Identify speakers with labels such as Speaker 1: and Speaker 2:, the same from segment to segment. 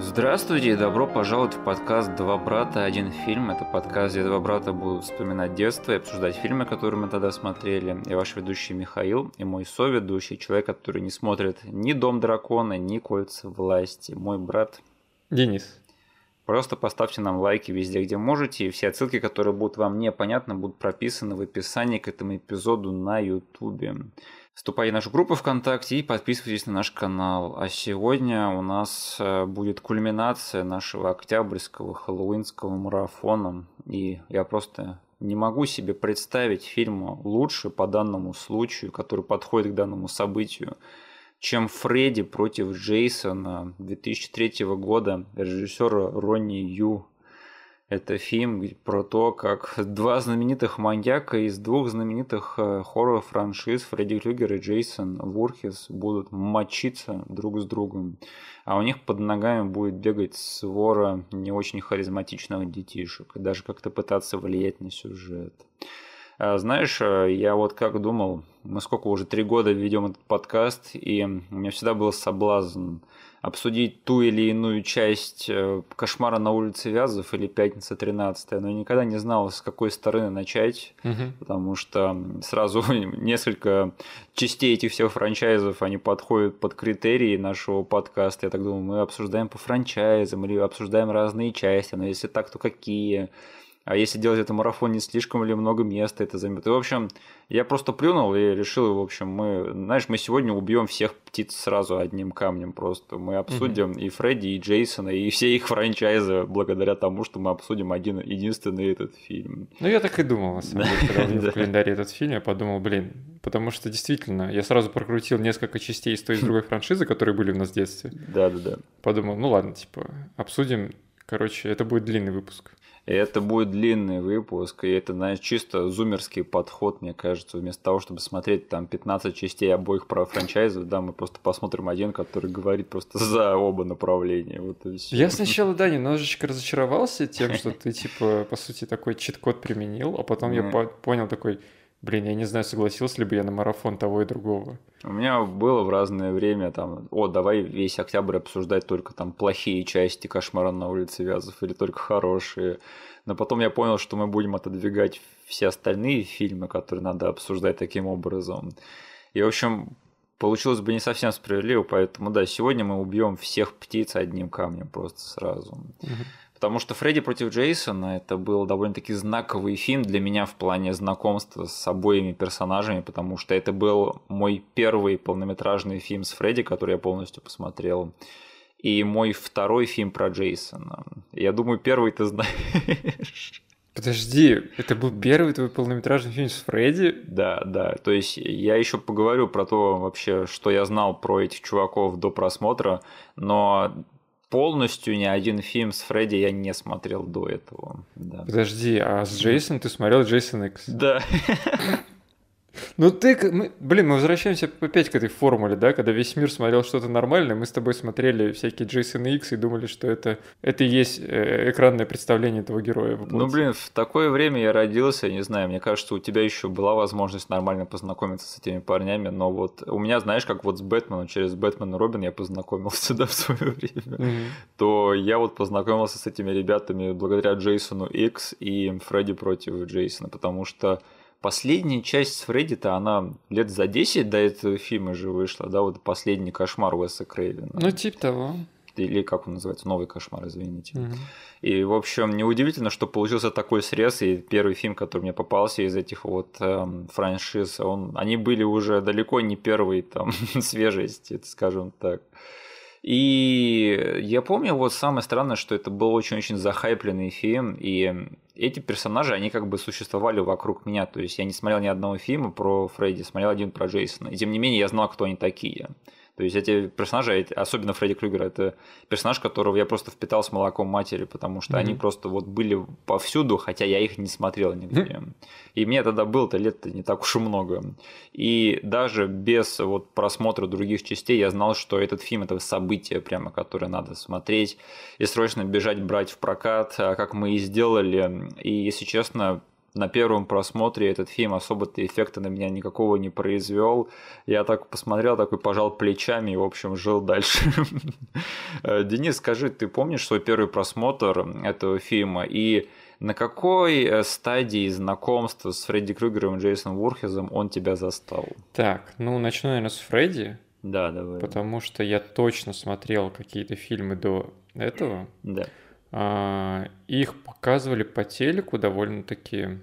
Speaker 1: Здравствуйте и добро пожаловать в подкаст «Два брата, один фильм». Это подкаст, где два брата будут вспоминать детство и обсуждать фильмы, которые мы тогда смотрели. Я ваш ведущий Михаил и мой соведущий, человек, который не смотрит ни «Дом дракона», ни «Кольца власти». Мой брат
Speaker 2: Денис.
Speaker 1: Просто поставьте нам лайки везде, где можете, и все отсылки, которые будут вам непонятны, будут прописаны в описании к этому эпизоду на YouTube. Вступайте в нашу группу ВКонтакте и подписывайтесь на наш канал. А сегодня у нас э, будет кульминация нашего октябрьского хэллоуинского марафона. И я просто не могу себе представить фильма лучше по данному случаю, который подходит к данному событию, чем Фредди против Джейсона 2003 года режиссера Ронни Ю. Это фильм про то, как два знаменитых маньяка из двух знаменитых э, хоррор-франшиз Фредди Крюгер и Джейсон Вурхес будут мочиться друг с другом. А у них под ногами будет бегать свора не очень харизматичных детишек. И даже как-то пытаться влиять на сюжет. А, знаешь, э, я вот как думал, мы сколько уже три года ведем этот подкаст, и у меня всегда был соблазн обсудить ту или иную часть э, «Кошмара на улице Вязов» или «Пятница 13 но я никогда не знал, с какой стороны начать, угу. потому что сразу несколько частей этих всех франчайзов, они подходят под критерии нашего подкаста. Я так думаю, мы обсуждаем по франчайзам или обсуждаем разные части, но если так, то какие? А если делать это марафон, не слишком ли много места это займет. И, в общем, я просто плюнул и решил, в общем, мы, знаешь, мы сегодня убьем всех птиц сразу одним камнем просто. Мы обсудим mm-hmm. и Фредди, и Джейсона, и все их франчайзы благодаря тому, что мы обсудим один единственный этот фильм.
Speaker 2: Ну, я так и думал, на самом деле, когда увидел в календаре этот фильм, я подумал, блин, потому что действительно, я сразу прокрутил несколько частей из той и другой франшизы, которые были у нас в детстве.
Speaker 1: Да-да-да.
Speaker 2: Подумал, ну ладно, типа, обсудим, короче, это будет длинный выпуск.
Speaker 1: И это будет длинный выпуск, и это, знаешь, чисто зумерский подход, мне кажется. Вместо того, чтобы смотреть там 15 частей обоих про франчайзов, да, мы просто посмотрим один, который говорит просто за оба направления. Вот и все.
Speaker 2: Я сначала, да, немножечко разочаровался тем, что ты, типа, по сути, такой чит-код применил, а потом я понял такой, Блин, я не знаю, согласился ли бы я на марафон того и другого.
Speaker 1: У меня было в разное время там, о, давай весь октябрь обсуждать только там плохие части «Кошмара на улице Вязов» или только хорошие. Но потом я понял, что мы будем отодвигать все остальные фильмы, которые надо обсуждать таким образом. И, в общем, получилось бы не совсем справедливо, поэтому да, сегодня мы убьем всех птиц одним камнем просто сразу. Угу. Потому что Фредди против Джейсона это был довольно-таки знаковый фильм для меня в плане знакомства с обоими персонажами, потому что это был мой первый полнометражный фильм с Фредди, который я полностью посмотрел. И мой второй фильм про Джейсона. Я думаю, первый ты знаешь.
Speaker 2: Подожди, это был первый твой полнометражный фильм с Фредди?
Speaker 1: Да, да. То есть я еще поговорю про то вообще, что я знал про этих чуваков до просмотра, но полностью ни один фильм с Фредди я не смотрел до этого. Да.
Speaker 2: Подожди, а с Джейсоном ты смотрел Джейсон Икс?
Speaker 1: Да.
Speaker 2: Ну ты, мы, блин, мы возвращаемся опять к этой формуле, да, когда весь мир смотрел что-то нормальное, мы с тобой смотрели всякие Джейсон Икс и думали, что это, это и есть э, экранное представление этого героя.
Speaker 1: Ну, блин, в такое время я родился, не знаю, мне кажется, у тебя еще была возможность нормально познакомиться с этими парнями, но вот у меня, знаешь, как вот с Бэтменом, через Бэтмен и Робин я познакомился, да, в свое время, mm-hmm. то я вот познакомился с этими ребятами благодаря Джейсону Икс и Фредди против Джейсона, потому что Последняя часть с Фредди-то, она лет за 10 до этого фильма же вышла, да, вот последний кошмар Уэса Крейвена.
Speaker 2: Ну, типа того.
Speaker 1: Или как он называется, новый кошмар, извините. Угу. И, в общем, неудивительно, что получился такой срез, и первый фильм, который мне попался из этих вот эм, франшиз, он, они были уже далеко не первой там свежести, скажем так. И я помню, вот самое странное, что это был очень-очень захайпленный фильм, и эти персонажи, они как бы существовали вокруг меня. То есть я не смотрел ни одного фильма про Фредди, смотрел один про Джейсона. И тем не менее я знал, кто они такие. То есть эти персонажи, особенно Фредди Крюгер, это персонаж, которого я просто впитал с молоком матери, потому что mm-hmm. они просто вот были повсюду, хотя я их не смотрел нигде. Mm-hmm. И мне тогда было-то лет-то не так уж и много. И даже без вот просмотра других частей я знал, что этот фильм это событие прямо, которое надо смотреть и срочно бежать брать в прокат, а как мы и сделали. И если честно, на первом просмотре этот фильм особо-то эффекта на меня никакого не произвел. Я так посмотрел, такой пожал плечами и, в общем, жил дальше. Э, Денис, скажи, ты помнишь свой первый просмотр этого фильма и на какой э, стадии знакомства с Фредди Крюгером и Джейсоном Вурхезом он тебя застал?
Speaker 2: Так, ну начну, наверное, с Фредди.
Speaker 1: Да, давай.
Speaker 2: Потому что я точно смотрел какие-то фильмы до этого.
Speaker 1: Да.
Speaker 2: А, их показывали по телеку довольно-таки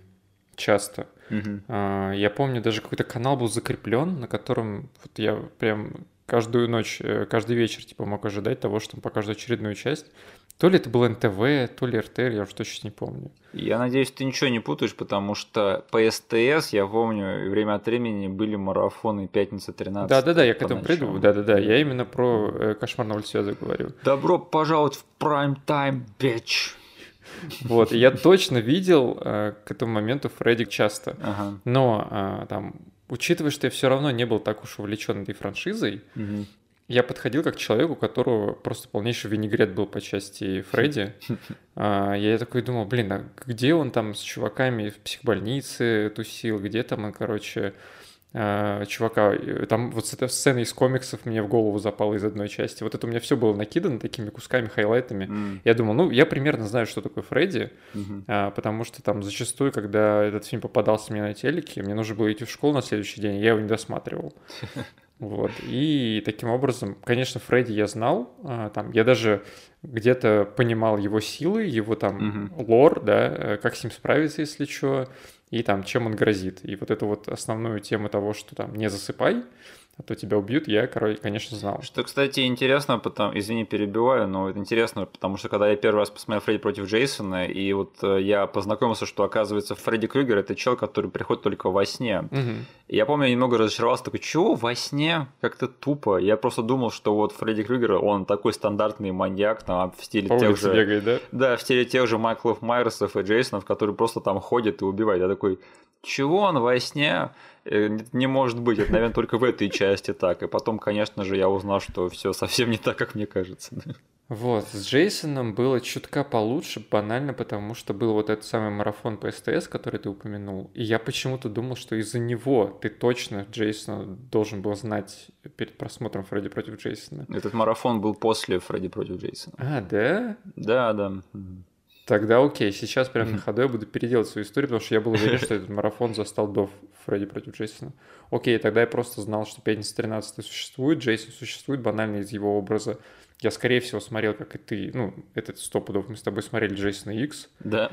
Speaker 2: часто.
Speaker 1: Угу.
Speaker 2: Я помню, даже какой-то канал был закреплен, на котором вот я прям каждую ночь, э, каждый вечер типа мог ожидать того, что там покажут очередную часть. То ли это был НТВ, то ли РТР, я уже точно не помню.
Speaker 1: Я надеюсь, ты ничего не путаешь, потому что по СТС, я помню, время от времени были марафоны пятница 13.
Speaker 2: Да-да-да, я к этому приду. Да-да-да, я именно про э, кошмар на улице говорю.
Speaker 1: Добро пожаловать в прайм тайм,
Speaker 2: Вот, я точно видел э, к этому моменту Фредди часто. Но э, там, учитывая, что я все равно не был так уж увлечен этой франшизой, я подходил как к человеку, у которого просто полнейший винегрет был по части Фредди. А, Я такой думал, блин, а где он там с чуваками в психбольнице тусил, где там он, короче, чувака, э, там вот эта сцена из комиксов мне в голову запала из одной части. Вот это у меня все было накидано такими кусками, хайлайтами.
Speaker 1: М,
Speaker 2: Я думал, ну, я примерно знаю, что такое Фредди,
Speaker 1: мгм.
Speaker 2: а, потому что там зачастую, когда этот фильм попадался мне на телеке, мне нужно было идти в школу на следующий день, я его не досматривал. Вот. И таким образом, конечно, Фредди я знал, а, там, я даже где-то понимал его силы, его там лор, да, э, как с ним справиться, если что, и там, чем он грозит. И вот эту вот основную тему того, что там не засыпай, а то тебя убьют, я, короче, конечно, знал.
Speaker 1: Что, кстати, интересно, потому, извини, перебиваю, но это интересно, потому что когда я первый раз посмотрел Фредди против Джейсона, и вот э, я познакомился, что, оказывается, Фредди Крюгер – это человек, который приходит только во сне.
Speaker 2: Мгм.
Speaker 1: И Я помню, я немного разочаровался, такой, чего во сне? Как-то тупо. Я просто думал, что вот Фредди Крюгер, он такой стандартный маньяк, там, в стиле
Speaker 2: По
Speaker 1: тех же...
Speaker 2: бегает, да?
Speaker 1: Да, в стиле тех же Майклов Майерсов и Джейсонов, которые просто там ходят и убивают. Я такой, чего он во сне? Э, не- Не может быть, это, наверное, только в этой части так. И потом, конечно же, я узнал, что все совсем не так, как мне кажется.
Speaker 2: Вот, с Джейсоном было чутка получше, банально потому, что был вот этот самый марафон по СТС, который ты упомянул. И я почему-то думал, что из-за него ты точно Джейсона должен был знать перед просмотром Фредди против Джейсона.
Speaker 1: Этот марафон был после Фредди против Джейсона.
Speaker 2: А, да?
Speaker 1: Да, да.
Speaker 2: Тогда окей, сейчас прям на ходу я буду переделать свою историю, потому что я был уверен, что этот марафон застал до Фредди против Джейсона. Окей, тогда я просто знал, что Пятница 13 существует, Джейсон существует банально из его образа. Я, скорее всего, смотрел, как и ты, ну, этот сто пудов, мы с тобой смотрели Джейсона Икс,
Speaker 1: Да.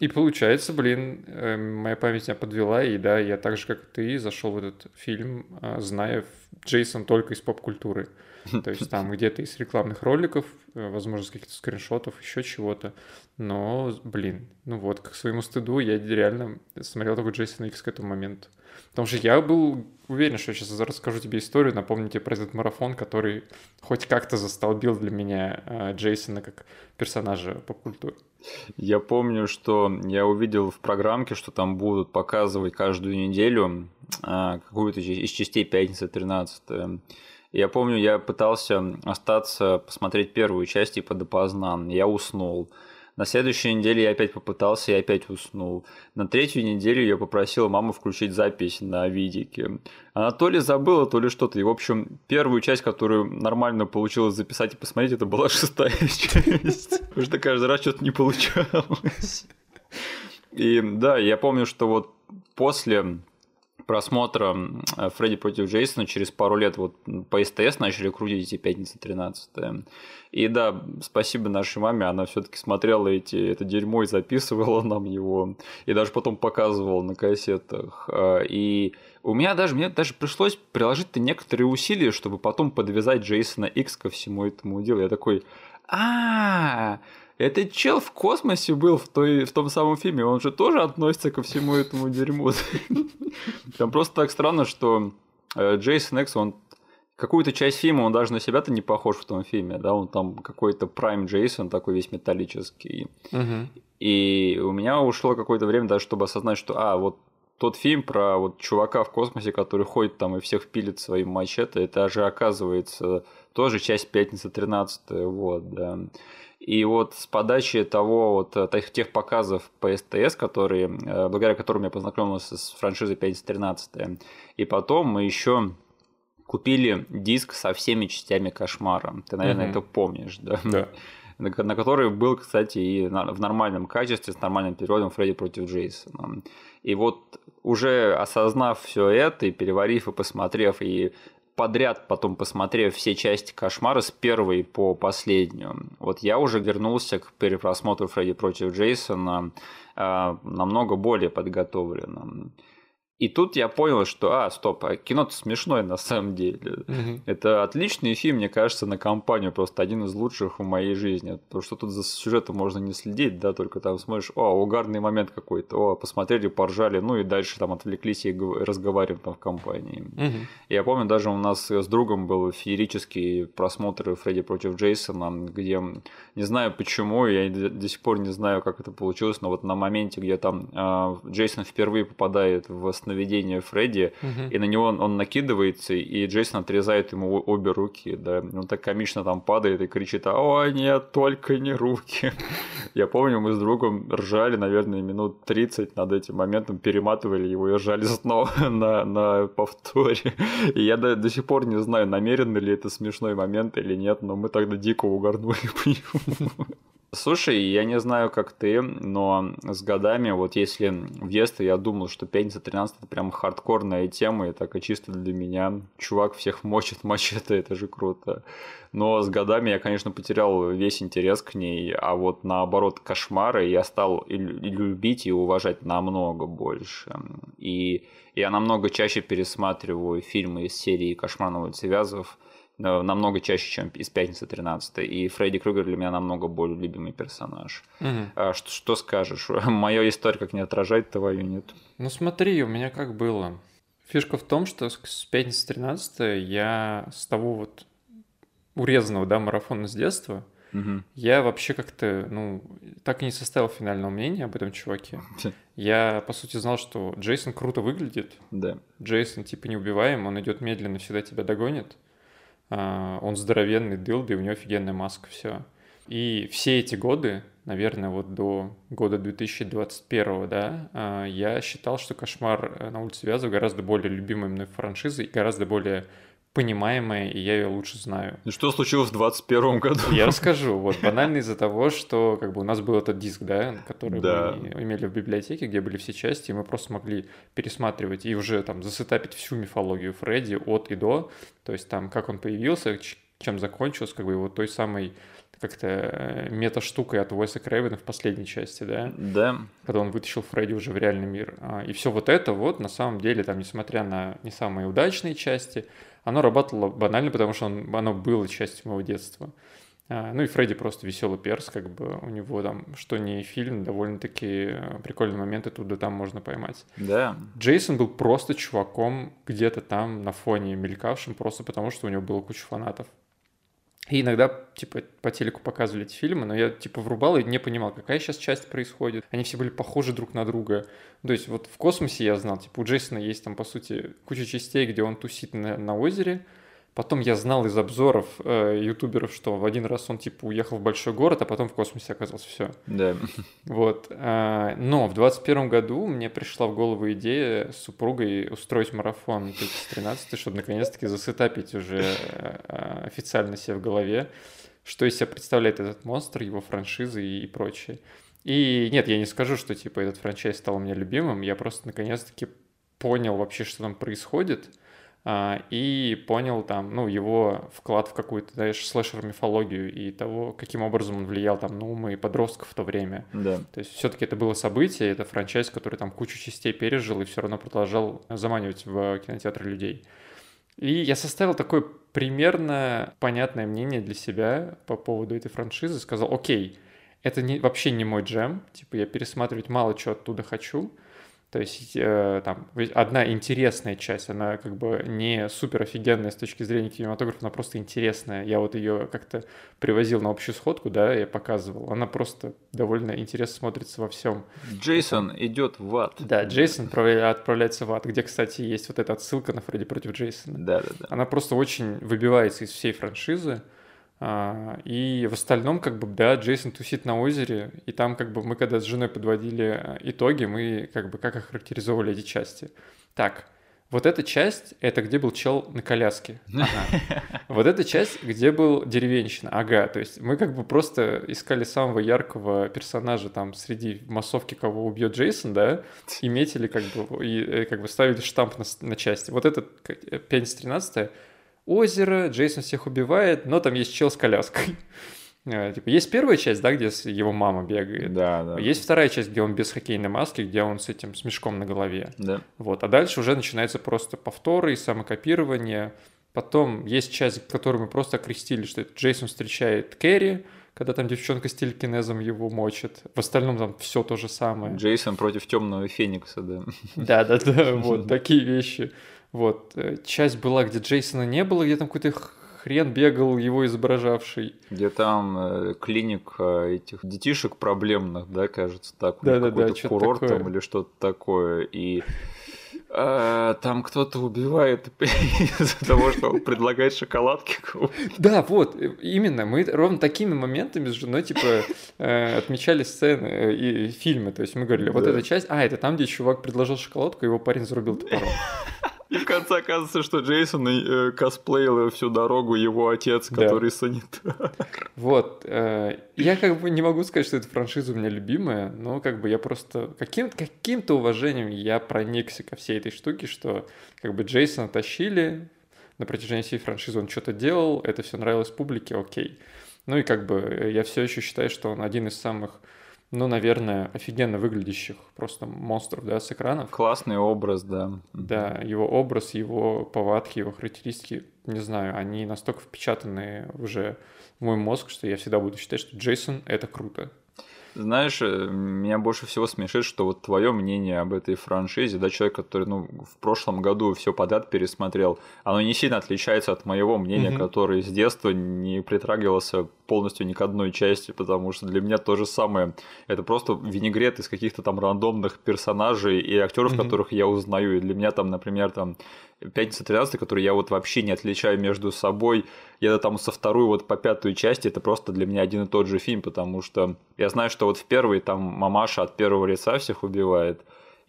Speaker 2: и получается, блин, э, моя память меня подвела, и да, я так же, как и ты, зашел в этот фильм, а, зная Джейсон только из поп-культуры. То есть там где-то из рекламных роликов, э, возможно, из каких-то скриншотов, еще чего-то. Но, блин, ну вот, к своему стыду я реально смотрел только Джейсон Икс к этому моменту. Потому что я был уверен, что я сейчас расскажу тебе историю, напомню тебе про этот марафон, который хоть как-то застолбил для меня э, Джейсона как персонажа поп-культуры.
Speaker 1: Я помню, что я увидел в программке, что там будут показывать каждую неделю а, какую-то из частей пятницы 13. Я помню, я пытался остаться, посмотреть первую часть типа допоздна. Я уснул. На следующей неделе я опять попытался и опять уснул. На третью неделю я попросил маму включить запись на видике. Она то ли забыла, то ли что-то. И, в общем, первую часть, которую нормально получилось записать и посмотреть, это была шестая часть. Потому что каждый раз что-то не получалось. И да, я помню, что вот после просмотра э, Фредди против Джейсона через пару лет вот по СТС начали крутить эти пятницы 13 И да, спасибо нашей маме, она все-таки смотрела эти, это дерьмо и записывала нам его, и даже потом показывала на кассетах. А, И у меня даже, мне даже пришлось приложить некоторые усилия, чтобы потом подвязать Джейсона X ко всему этому делу. Я такой, а этот чел в космосе был в, той, в том самом фильме, он же тоже относится ко всему этому дерьму. Там просто так странно, что э, Джейсон Экс, он какую-то часть фильма, он даже на себя-то не похож в том фильме, да, он там какой-то Прайм Джейсон, такой весь металлический. И у меня ушло какое-то время даже, чтобы осознать, что, а, вот тот фильм про вот чувака в космосе, который ходит там и всех пилит своим мачете, это же оказывается тоже часть пятницы 13 вот, да. И вот с подачи того вот э, тех показов по СТС, которые, э, благодаря которым я познакомился с франшизой 513, и потом мы еще купили диск со всеми частями кошмара. Ты, наверное, угу. это помнишь, да?
Speaker 2: Да.
Speaker 1: На, на который был, кстати, и на, в нормальном качестве, с нормальным переводом Фредди против Джейсона. И вот уже осознав все это, и переварив, и посмотрев, и подряд потом посмотрев все части кошмара с первой по последнюю, вот я уже вернулся к перепросмотру Фредди против Джейсона э, намного более подготовленным. И тут я понял, что, а, стоп, а кино-то смешное на самом деле. Угу. Это отличный фильм, мне кажется, на компанию, просто один из лучших в моей жизни. Потому что тут за сюжетом можно не следить, да, только там смотришь, о, угарный момент какой-то, о, посмотрели, поржали, ну и дальше там отвлеклись и разговариваем там в компании. Угу. Я помню, даже у нас с другом был феерический просмотр Фредди против Джейсона, где, не знаю почему, я до сих пор не знаю, как это получилось, но вот на моменте, где там э, Джейсон впервые попадает в сновидение Фредди, угу. и на него он, он накидывается, и Джейсон отрезает ему обе руки, да, он так комично там падает и кричит, о нет, только не руки. Я помню, мы с другом ржали, наверное, минут 30 над этим моментом, перематывали его и ржали снова на, на повторе. И я до, до сих пор не знаю, намеренно ли это смешной момент или нет, но мы тогда дико угорнули по нему. Слушай, я не знаю, как ты, но с годами, вот если в детстве я думал, что пятница 13 это прям хардкорная тема, и так и чисто для меня. Чувак всех мочит мачете, это же круто. Но с годами я, конечно, потерял весь интерес к ней, а вот наоборот кошмары я стал и любить и уважать намного больше. И я намного чаще пересматриваю фильмы из серии «Кошмар на улице Вязов», намного чаще, чем из «Пятницы 13 И Фредди Крюгер для меня намного более любимый персонаж. Угу. Что, что скажешь? Моя история как не отражает твою, нет?
Speaker 2: Ну смотри, у меня как было. Фишка в том, что с «Пятницы 13 я с того вот урезанного, да, марафона с детства, Угу. Я вообще как-то, ну, так и не составил финального мнения об этом чуваке. Я, по сути, знал, что Джейсон круто выглядит.
Speaker 1: Да.
Speaker 2: Джейсон, типа, неубиваем, он идет медленно, всегда тебя догонит. А, он здоровенный дылды, у него офигенная маска, все. И все эти годы, наверное, вот до года 2021, да, а, я считал, что «Кошмар на улице Вязов» гораздо более любимой мной франшизой и гораздо более понимаемая, и я ее лучше знаю.
Speaker 1: И что случилось в 21 году?
Speaker 2: Я расскажу. Вот банально из-за того, что как бы у нас был этот диск, да, который да. мы имели в библиотеке, где были все части, и мы просто могли пересматривать и уже там засетапить всю мифологию Фредди от и до. То есть там, как он появился, чем закончился, как бы его той самой как-то э, мета-штукой от Уэса Крэвена в последней части, да?
Speaker 1: Да.
Speaker 2: Когда он вытащил Фредди уже в реальный мир. А, и все вот это вот, на самом деле, там, несмотря на не самые удачные части, оно работало банально, потому что он, оно было частью моего детства. А, ну и Фредди просто веселый перс, как бы у него там, что не фильм, довольно-таки э, прикольные моменты тут да там можно поймать.
Speaker 1: Да.
Speaker 2: Джейсон был просто чуваком где-то там на фоне мелькавшим, просто потому что у него было куча фанатов. И иногда, типа, по телеку показывали эти фильмы, но я, типа, врубал и не понимал, какая сейчас часть происходит. Они все были похожи друг на друга. То есть вот в космосе я знал, типа, у Джейсона есть там, по сути, куча частей, где он тусит на, на озере, Потом я знал из обзоров э, ютуберов, что в один раз он типа уехал в большой город, а потом в космосе оказался все.
Speaker 1: Да.
Speaker 2: Вот. Э, но в 21 году мне пришла в голову идея с супругой устроить марафон 2013, чтобы наконец-таки засетапить уже э, официально себе в голове, что из себя представляет этот монстр, его франшизы и, и прочее. И нет, я не скажу, что типа этот франчайз стал у меня любимым, я просто наконец-таки понял вообще, что там происходит – и понял там, ну, его вклад в какую-то, знаешь, слэшер-мифологию и того, каким образом он влиял там на умы подростков в то время.
Speaker 1: Да.
Speaker 2: То есть все-таки это было событие, это франчайз, который там кучу частей пережил и все равно продолжал заманивать в кинотеатры людей. И я составил такое примерно понятное мнение для себя по поводу этой франшизы, сказал, окей, это не, вообще не мой джем, типа я пересматривать мало чего оттуда хочу, То есть э, там одна интересная часть, она как бы не супер офигенная с точки зрения кинематографа, она просто интересная. Я вот ее как-то привозил на общую сходку, да, я показывал. Она просто довольно интересно смотрится во всем.
Speaker 1: Джейсон Это... идет в ад.
Speaker 2: Да, Джейсон отправляется в ад, где, кстати, есть вот эта отсылка на Фредди против Джейсона.
Speaker 1: Да, да, да.
Speaker 2: Она просто очень выбивается из всей франшизы. А, и в остальном, как бы, да, Джейсон тусит на озере, и там, как бы, мы когда с женой подводили э, итоги, мы, как бы, как охарактеризовали эти части. Так, вот эта часть, это где был чел на коляске. Ага. Вот эта часть, где был деревенщина. Ага, то есть мы как бы просто искали самого яркого персонажа там среди массовки, кого убьет Джейсон, да, и метили как бы, и э, как бы ставили штамп на, на части. Вот этот пятница 13 озеро, Джейсон всех убивает, но там есть чел с коляской. Э, типа, есть первая часть, да, где его мама бегает.
Speaker 1: Да, да.
Speaker 2: Есть вторая часть, где он без хоккейной маски, где он с этим с мешком на голове.
Speaker 1: Да.
Speaker 2: Вот. А дальше уже начинается просто повторы и самокопирование. Потом есть часть, которую мы просто окрестили, что Джейсон встречает Кэрри, когда там девчонка с телекинезом его мочит. В остальном там все то же самое.
Speaker 1: Джейсон против темного Феникса, да.
Speaker 2: Да, да, да, вот такие вещи. Вот. Э, часть была, где Джейсона не было, где там какой-то хрен бегал его изображавший.
Speaker 1: Где там э, клиника этих детишек проблемных, да, кажется, так.
Speaker 2: Да, да, да.
Speaker 1: Курорт там или что-то такое. И э, там кто-то убивает из-за того, что он предлагает шоколадки.
Speaker 2: Да, вот, э, именно. Мы ровно такими моментами с женой, типа, отмечали сцены и фильмы. То есть мы говорили, вот эта часть, а, это там, где чувак предложил шоколадку, его парень зарубил топором.
Speaker 1: И в конце оказывается, что Джейсон э, косплеил всю дорогу его отец, который да. санитар.
Speaker 2: Вот. Э, я как бы не могу сказать, что эта франшиза у меня любимая, но как бы я просто каким, каким-то уважением я проникся ко всей этой штуке, что как бы Джейсона тащили, на протяжении всей франшизы он что-то делал, это все нравилось публике, окей. Ну и как бы э, я все еще считаю, что он один из самых ну, наверное, офигенно выглядящих просто монстров, да, с экранов.
Speaker 1: Классный образ, да.
Speaker 2: Да, его образ, его повадки, его характеристики, не знаю, они настолько впечатаны уже в мой мозг, что я всегда буду считать, что Джейсон — это круто.
Speaker 1: Знаешь, э, меня больше всего смешит, что вот твое мнение об этой франшизе, да, человек, который, ну, в прошлом году все подряд пересмотрел, оно не сильно отличается от моего мнения, mm-hmm. который с детства не притрагивался полностью ни к одной части, потому что для меня то же самое. Это просто винегрет из каких-то там рандомных персонажей и актеров, mm-hmm. которых я узнаю. И для меня там, например, там Пятница 13, который я вот вообще не отличаю между собой. Я там со второй вот по пятую части, это просто для меня один и тот же фильм, потому что я знаю, что вот в первой там мамаша от первого лица всех убивает.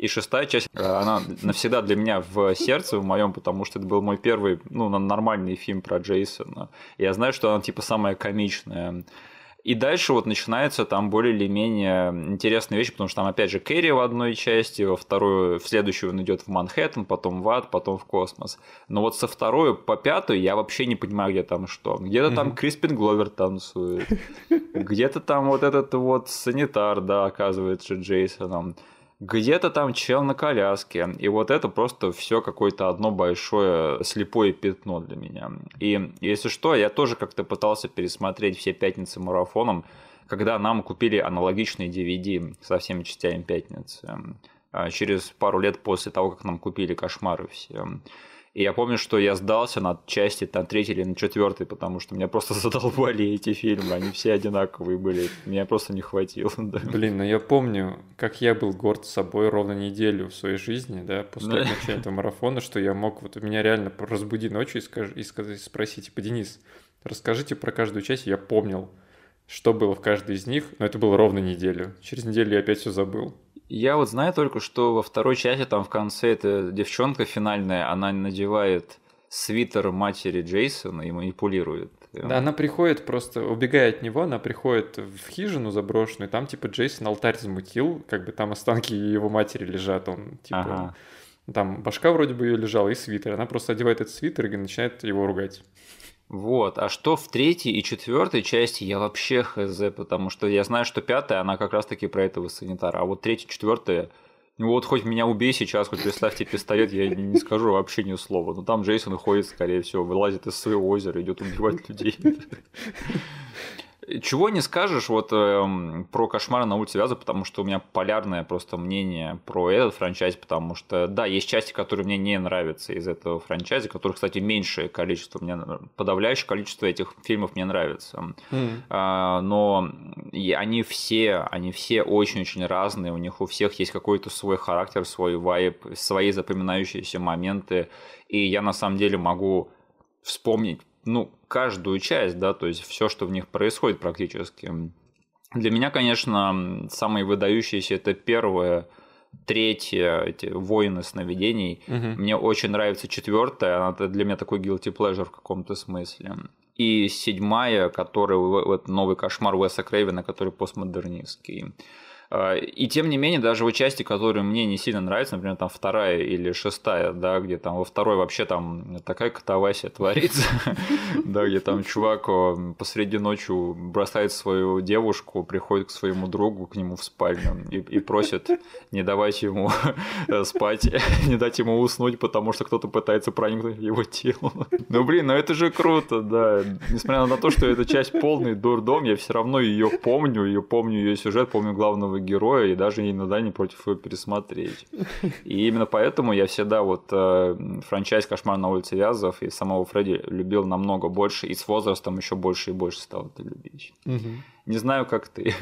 Speaker 1: И шестая часть, э, она навсегда для меня в сердце в моем, потому что это был мой первый, ну, нормальный фильм про Джейсона. И я знаю, что она типа самая комичная. И дальше вот начинается там более или менее интересные вещи, потому что там опять же Кэрри в одной части, во вторую, в следующую он идет в Манхэттен, потом в ад, потом в космос. Но вот со второй по пятую я вообще не понимаю, где там что. Где-то там Криспин Гловер танцует, где-то там вот этот вот санитар, да, оказывается Джейсоном где-то там чел на коляске. И вот это просто все какое-то одно большое слепое пятно для меня. И если что, я тоже как-то пытался пересмотреть все пятницы марафоном, когда нам купили аналогичные DVD со всеми частями пятницы. А через пару лет после того, как нам купили кошмары все. И я помню, что я сдался на части, на третьей или на четвертой, потому что меня просто задолбали эти фильмы, они все одинаковые были, меня просто не хватило. Да.
Speaker 2: Блин, ну я помню, как я был горд собой ровно неделю в своей жизни, да, после окончания этого марафона, что я мог, вот меня реально разбуди ночью и, скаж, и сказать, спросить, типа, Денис, расскажите про каждую часть, я помнил, что было в каждой из них, но это было ровно неделю. Через неделю я опять все забыл.
Speaker 1: Я вот знаю только, что во второй части там в конце эта девчонка финальная, она надевает свитер матери Джейсона и манипулирует.
Speaker 2: Да, она приходит просто, убегая от него, она приходит в хижину заброшенную, там типа Джейсон алтарь замутил, как бы там останки его матери лежат, он типа... Ага. Там башка вроде бы ее лежала и свитер. Она просто одевает этот свитер и начинает его ругать.
Speaker 1: Вот, а что в третьей и четвертой части, я вообще хз, потому что я знаю, что пятая, она как раз-таки про этого санитара, а вот третья, четвертая, ну вот хоть меня убей сейчас, хоть представьте пистолет, я не скажу вообще ни слова. Но там Джейсон ходит, скорее всего, вылазит из своего озера, идет убивать людей. Чего не скажешь вот э, про «Кошмар на улице Вяза», потому что у меня полярное просто мнение про этот франчайз, потому что, да, есть части, которые мне не нравятся из этого франчайза, которых, кстати, меньшее количество, мне подавляющее количество этих фильмов мне нравится. Mm. А, но они все, они все очень-очень разные, у них у всех есть какой-то свой характер, свой вайб, свои запоминающиеся моменты, и я на самом деле могу вспомнить ну, каждую часть, да, то есть все, что в них происходит практически. Для меня, конечно, самые выдающиеся это первое, третье, эти воины сновидений. Угу. Мне очень нравится четвертая, она для меня такой guilty pleasure в каком-то смысле. И седьмая, которая вот новый кошмар Уэса Крейвена, который постмодернистский. А, и тем не менее, даже в части, которые мне не сильно нравятся, например, там вторая или шестая, да, где там во второй вообще там такая катавасия творится, да, где там чувак посреди ночи бросает свою девушку, приходит к своему другу, к нему в спальню и, просит не давать ему спать, не дать ему уснуть, потому что кто-то пытается проникнуть в его тело. Ну, блин, ну это же круто, да. Несмотря на то, что эта часть полный дурдом, я все равно ее помню, ее помню ее сюжет, помню главного героя и даже иногда не против его пересмотреть. И именно поэтому я всегда вот э, франчайз «Кошмар на улице Вязов» и самого Фредди любил намного больше, и с возрастом еще больше и больше стал это любить. Не знаю, как ты.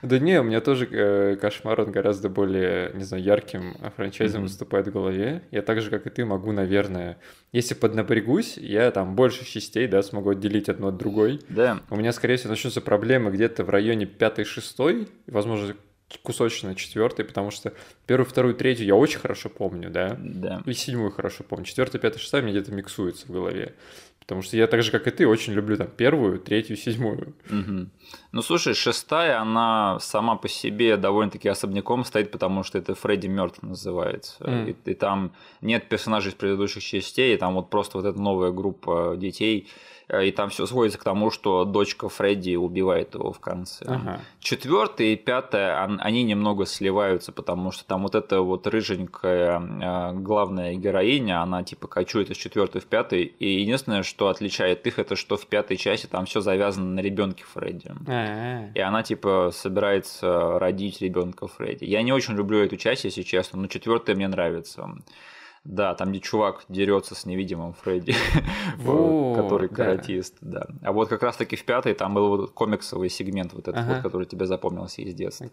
Speaker 2: Да не, у меня тоже э, кошмар, он гораздо более, не знаю, ярким франчайзом mm-hmm. выступает в голове. Я так же, как и ты, могу, наверное, если поднапрягусь, я там больше частей, да, смогу отделить одну от другой.
Speaker 1: Да.
Speaker 2: У меня, скорее всего, начнутся проблемы где-то в районе пятой-шестой, возможно, кусочно четвертый, потому что первую, вторую, третью я очень хорошо помню, да?
Speaker 1: Да.
Speaker 2: И седьмую хорошо помню. Четвертая, пятая, шестая мне где-то миксуется в голове. Потому что я так же, как и ты, очень люблю там первую, третью, седьмую.
Speaker 1: Угу. Ну, слушай, шестая, она сама по себе довольно-таки особняком стоит, потому что это Фредди мертв называется. Mm. И, и там нет персонажей из предыдущих частей, и там вот просто вот эта новая группа детей и там все сводится к тому, что дочка Фредди убивает его в конце. Ага. Четвертое и пятое, они немного сливаются, потому что там вот эта вот рыженькая э, главная героиня, она типа кочует из четвертой в пятый, и единственное, что отличает их, это что в пятой части там все завязано на ребенке Фредди. А-а-а. И она типа собирается родить ребенка Фредди. Я не очень люблю эту часть, если честно, но четвертая мне нравится. Да, там, где чувак дерется с невидимым Фредди, который каратист, да. А вот как раз-таки в пятой там был вот комиксовый сегмент, вот этот вот, который тебе запомнился из детства.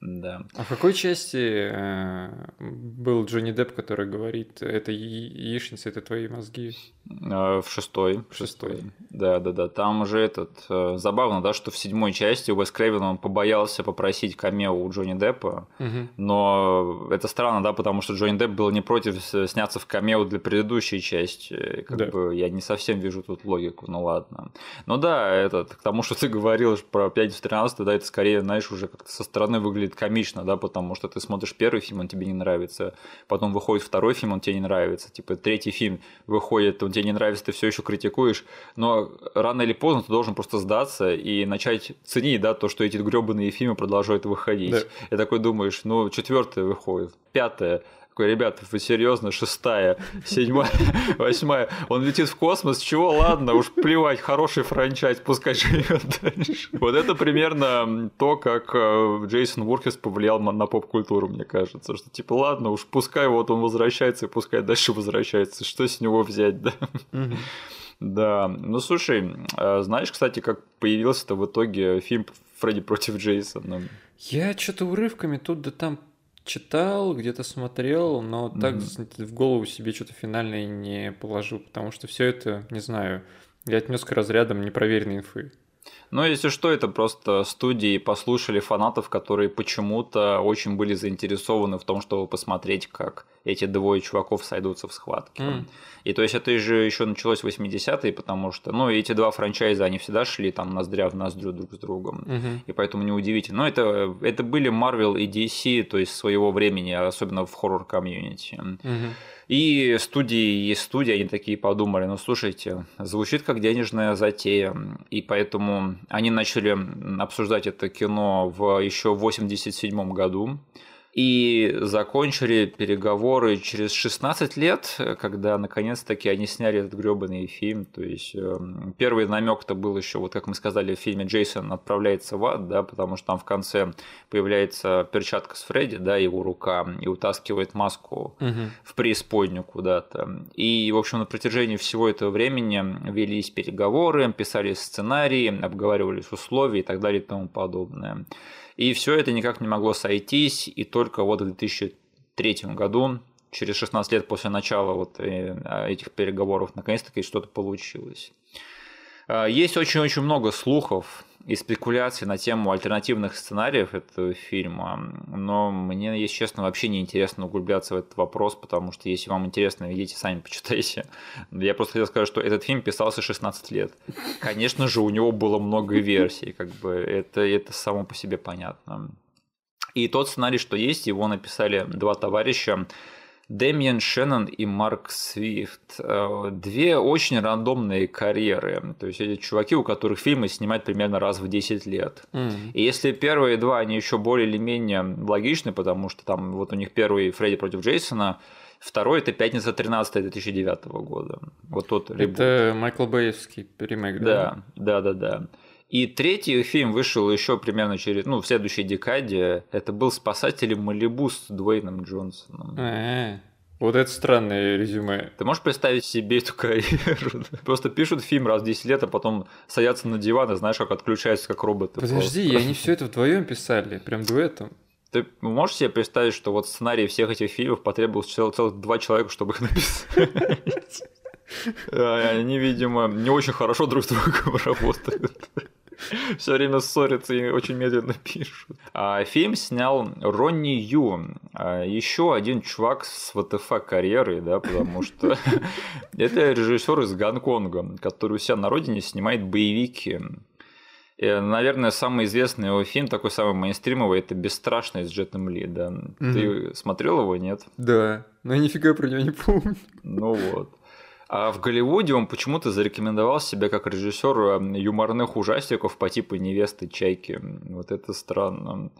Speaker 1: Да.
Speaker 2: А в какой части э, был Джонни Депп, который говорит, это яичница, это твои мозги?
Speaker 1: Э, в шестой. В шестой. Да, да, да. Там уже этот... Э, забавно, да, что в седьмой части Уэс Крейвен, он побоялся попросить камео у Джонни Деппа, угу. но это странно, да, потому что Джонни Депп был не против сняться в камео для предыдущей части. Как да. бы я не совсем вижу тут логику, ну ладно. Ну да, этот, к тому, что ты говорил про 5 в 13, да, это скорее, знаешь, уже как-то со стороны выглядит комично, да, потому что ты смотришь первый фильм, он тебе не нравится, потом выходит второй фильм, он тебе не нравится, типа третий фильм выходит, он тебе не нравится, ты все еще критикуешь, но рано или поздно ты должен просто сдаться и начать ценить, да, то, что эти гребаные фильмы продолжают выходить. Да. И такой думаешь, ну, четвертое выходит, пятое, такой, ребята, вы серьезно, шестая, седьмая, восьмая. Он летит в космос, чего, ладно, уж плевать, хороший франчайз, пускай живет дальше. Вот это примерно то, как э, Джейсон Воркес повлиял на поп-культуру, мне кажется, что типа, ладно, уж пускай вот он возвращается, и пускай дальше возвращается, что с него взять, да? Да, ну слушай, э, знаешь, кстати, как появился-то в итоге фильм Фредди против Джейсона?
Speaker 2: Я что-то урывками тут да там читал, где-то смотрел, но mm-hmm. так в голову себе что-то финальное не положу, потому что все это, не знаю, я отнес к разрядам непроверенной инфы.
Speaker 1: Ну, если что, это просто студии послушали фанатов, которые почему-то очень были заинтересованы в том, чтобы посмотреть, как эти двое чуваков сойдутся в схватке. Mm. И то есть это же еще началось в 80-е, потому что, ну, эти два франчайза, они всегда шли там ноздря в ноздрю друг с другом. Mm-hmm. И поэтому неудивительно. Но это, это были Marvel и DC, то есть своего времени, особенно в хоррор-комьюнити. Mm-hmm. И студии есть студии, они такие подумали, ну слушайте, звучит как денежная затея. И поэтому они начали обсуждать это кино в еще в 87 году. И закончили переговоры через 16 лет, когда наконец-таки они сняли этот гребаный фильм. То есть эм, первый намек-то был еще, вот как мы сказали, в фильме Джейсон отправляется в ад, да, потому что там в конце появляется перчатка с Фредди, да, его рука, и утаскивает маску угу. в преисподнюю куда-то. И, в общем, на протяжении всего этого времени велись переговоры, писали сценарии, обговаривались условия и так далее и тому подобное. И все это никак не могло сойтись, и только вот в 2003 году, через 16 лет после начала вот э, этих переговоров, наконец-таки что-то получилось. А, есть очень-очень много слухов и спекуляций на тему альтернативных сценариев этого фильма, но мне, если честно, вообще не интересно углубляться в этот вопрос, потому что если вам интересно, идите сами почитайте. Я просто хотел сказать, что этот фильм писался 16 лет. Конечно же, у него было много версий, как бы это, это само по себе понятно. И тот сценарий, что есть, его написали два товарища, Дэмиен Шеннон и Марк Свифт. Э, две очень рандомные карьеры. То есть эти чуваки, у которых фильмы снимают примерно раз в 10 лет. Mm. И если первые два, они еще более или менее логичны, потому что там вот у них первый Фредди против Джейсона, Второй это «Пятница 13 2009 года. Вот тот
Speaker 2: ребут. Это Майкл Бейевский ремейк,
Speaker 1: да? Да, да, да, да. И третий фильм вышел еще примерно через, ну, в следующей декаде. Это был «Спасатели Малибу» с Дуэйном Джонсоном.
Speaker 2: А-а-а. Вот это странное резюме.
Speaker 1: Ты можешь представить себе эту карьеру? Просто пишут фильм раз в 10 лет, а потом садятся на диван и знаешь, как отключаются как роботы.
Speaker 2: Подожди, просто. они все это вдвоем писали, прям дуэтом.
Speaker 1: Ты можешь себе представить, что вот сценарий всех этих фильмов потребовалось целых, целых два человека, чтобы их написать? Они, видимо, не очень хорошо друг с другом работают. Все время ссорятся и очень медленно пишут. А фильм снял Ронни Ю, а еще один чувак с ВТФ карьерой, да, потому что это режиссер из Гонконга, который у себя на родине снимает боевики. И, наверное, самый известный его фильм, такой самый мейнстримовый, это «Бесстрашный» с Джетом Ли, да. Угу. Ты смотрел его, нет?
Speaker 2: Да, но я нифига про него не помню.
Speaker 1: Ну вот. А в Голливуде он почему-то зарекомендовал себя как режиссер эм, юморных ужастиков по типу невесты Чайки. Вот это странно.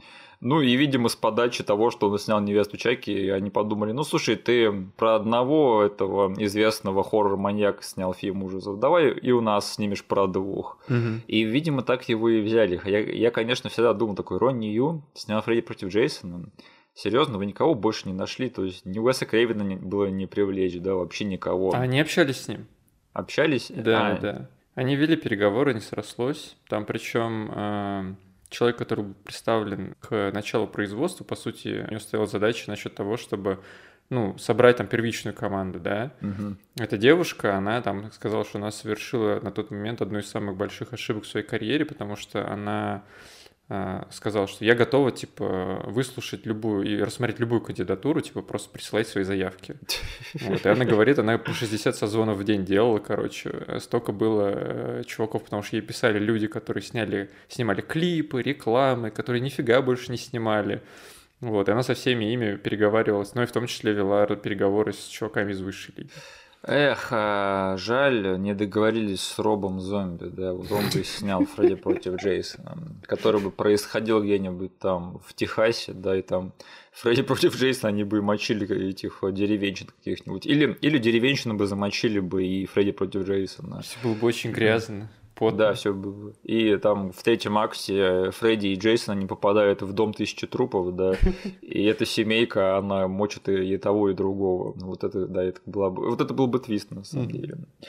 Speaker 1: Ну и, видимо, с подачи того, что он снял невесту Чайки, они подумали, ну слушай, ты про одного этого известного хоррор-маньяка снял фильм ужасов, давай и у нас снимешь про двух. Угу. И, видимо, так его и взяли. Я, я, конечно, всегда думал такой, Ронни Ю снял Фредди против Джейсона. Серьезно, вы никого больше не нашли? То есть ни Уэса Крейвена было не привлечь, да, вообще никого.
Speaker 2: А они общались с ним?
Speaker 1: Общались?
Speaker 2: Да, а... да. Они вели переговоры, не срослось. Там причем э, человек, который был представлен к началу производства, по сути, у него стояла задача насчет того, чтобы ну, собрать там первичную команду, да. Угу. Эта девушка, она там сказала, что она совершила на тот момент одну из самых больших ошибок в своей карьере, потому что она сказал, что я готова, типа, выслушать любую и рассмотреть любую кандидатуру, типа, просто присылать свои заявки. Вот, и она говорит, она по 60 созвонов в день делала, короче. Столько было э, чуваков, потому что ей писали люди, которые сняли, снимали клипы, рекламы, которые нифига больше не снимали. Вот, и она со всеми ими переговаривалась, но и в том числе вела переговоры с чуваками из высшей лиги.
Speaker 1: Эх, а, жаль, не договорились с Робом Зомби, да, вот он бы снял Фредди против Джейсона, который бы происходил где-нибудь там в Техасе, да, и там Фредди против Джейсона они бы мочили этих деревенщин каких-нибудь, или, или деревенщины бы замочили бы и Фредди против Джейсона.
Speaker 2: Все было бы очень грязно
Speaker 1: потно. Да, все было. И там в третьем акте Фредди и Джейсон, они попадают в дом тысячи трупов, да, и эта семейка, она мочит и того, и другого. Вот это, да, это была бы... Вот это был бы твист, на самом деле. А,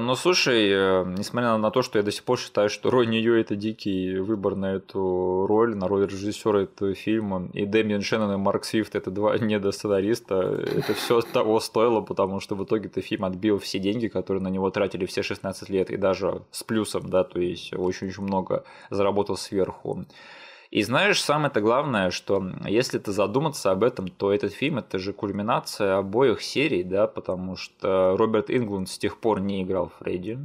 Speaker 1: но слушай, э, несмотря на то, что я до сих пор считаю, что Рой Нью это дикий выбор на эту роль, на роль режиссера этого фильма, и Дэмиан Шеннон и Марк Свифт это два недосценариста, это все того стоило, потому что в итоге этот фильм отбил все деньги, которые на него тратили все 16 лет, и даже с плюсом, да, то есть очень-очень много заработал сверху. И знаешь, самое-то главное, что если ты задуматься об этом, то этот фильм это же кульминация обоих серий, да, потому что Роберт Ингланд с тех пор не играл Фредди.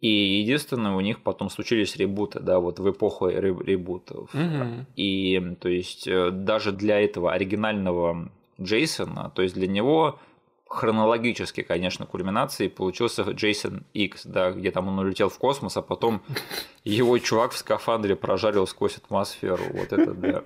Speaker 1: И единственное, у них потом случились ребуты, да, вот в эпоху ребутов. Mm-hmm. И то есть э, даже для этого оригинального Джейсона, то есть для него хронологически, конечно, кульминацией получился Джейсон Икс, да, где там он улетел в космос, а потом его чувак в скафандре прожарил сквозь атмосферу. Вот это да.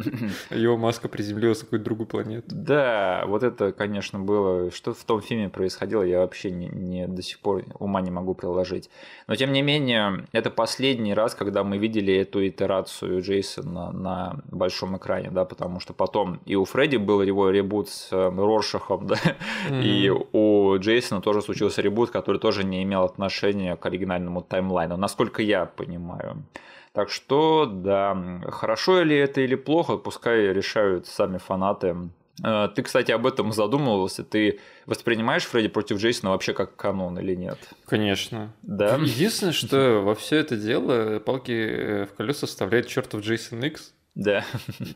Speaker 2: Его маска приземлилась на какую-то другую планету.
Speaker 1: Да, вот это, конечно, было. Что в том фильме происходило, я вообще не, не до сих пор ума не могу приложить. Но тем не менее, это последний раз, когда мы видели эту итерацию Джейсона на большом экране, да, потому что потом и у Фредди был его ребут с э, Роршахом, да, mm-hmm. и у Джейсона тоже случился ребут, который тоже не имел отношения к оригинальному таймлайну, насколько я понимаю. Так что, да, хорошо ли это или плохо, пускай решают сами фанаты. Э, ты, кстати, об этом задумывался. Ты воспринимаешь Фредди против Джейсона вообще как канон или нет?
Speaker 2: Конечно.
Speaker 1: Да.
Speaker 2: Единственное, что во все это дело палки э, в колеса вставляет чертов Джейсон Икс.
Speaker 1: Да.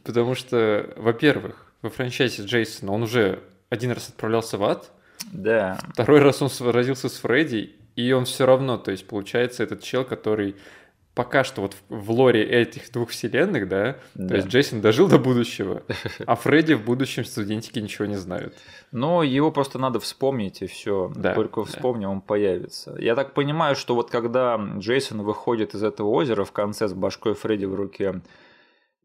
Speaker 2: Потому что, во-первых, во франчайзе Джейсона он уже один раз отправлялся в ад,
Speaker 1: да.
Speaker 2: Второй раз он сразился с Фредди, и он все равно, то есть получается этот чел, который пока что вот в лоре этих двух вселенных, да, да. то есть Джейсон дожил до будущего, а Фредди в будущем студентики ничего не знают.
Speaker 1: Но его просто надо вспомнить, и все. Да, Только вспомни, да. он появится. Я так понимаю, что вот когда Джейсон выходит из этого озера в конце с башкой Фредди в руке,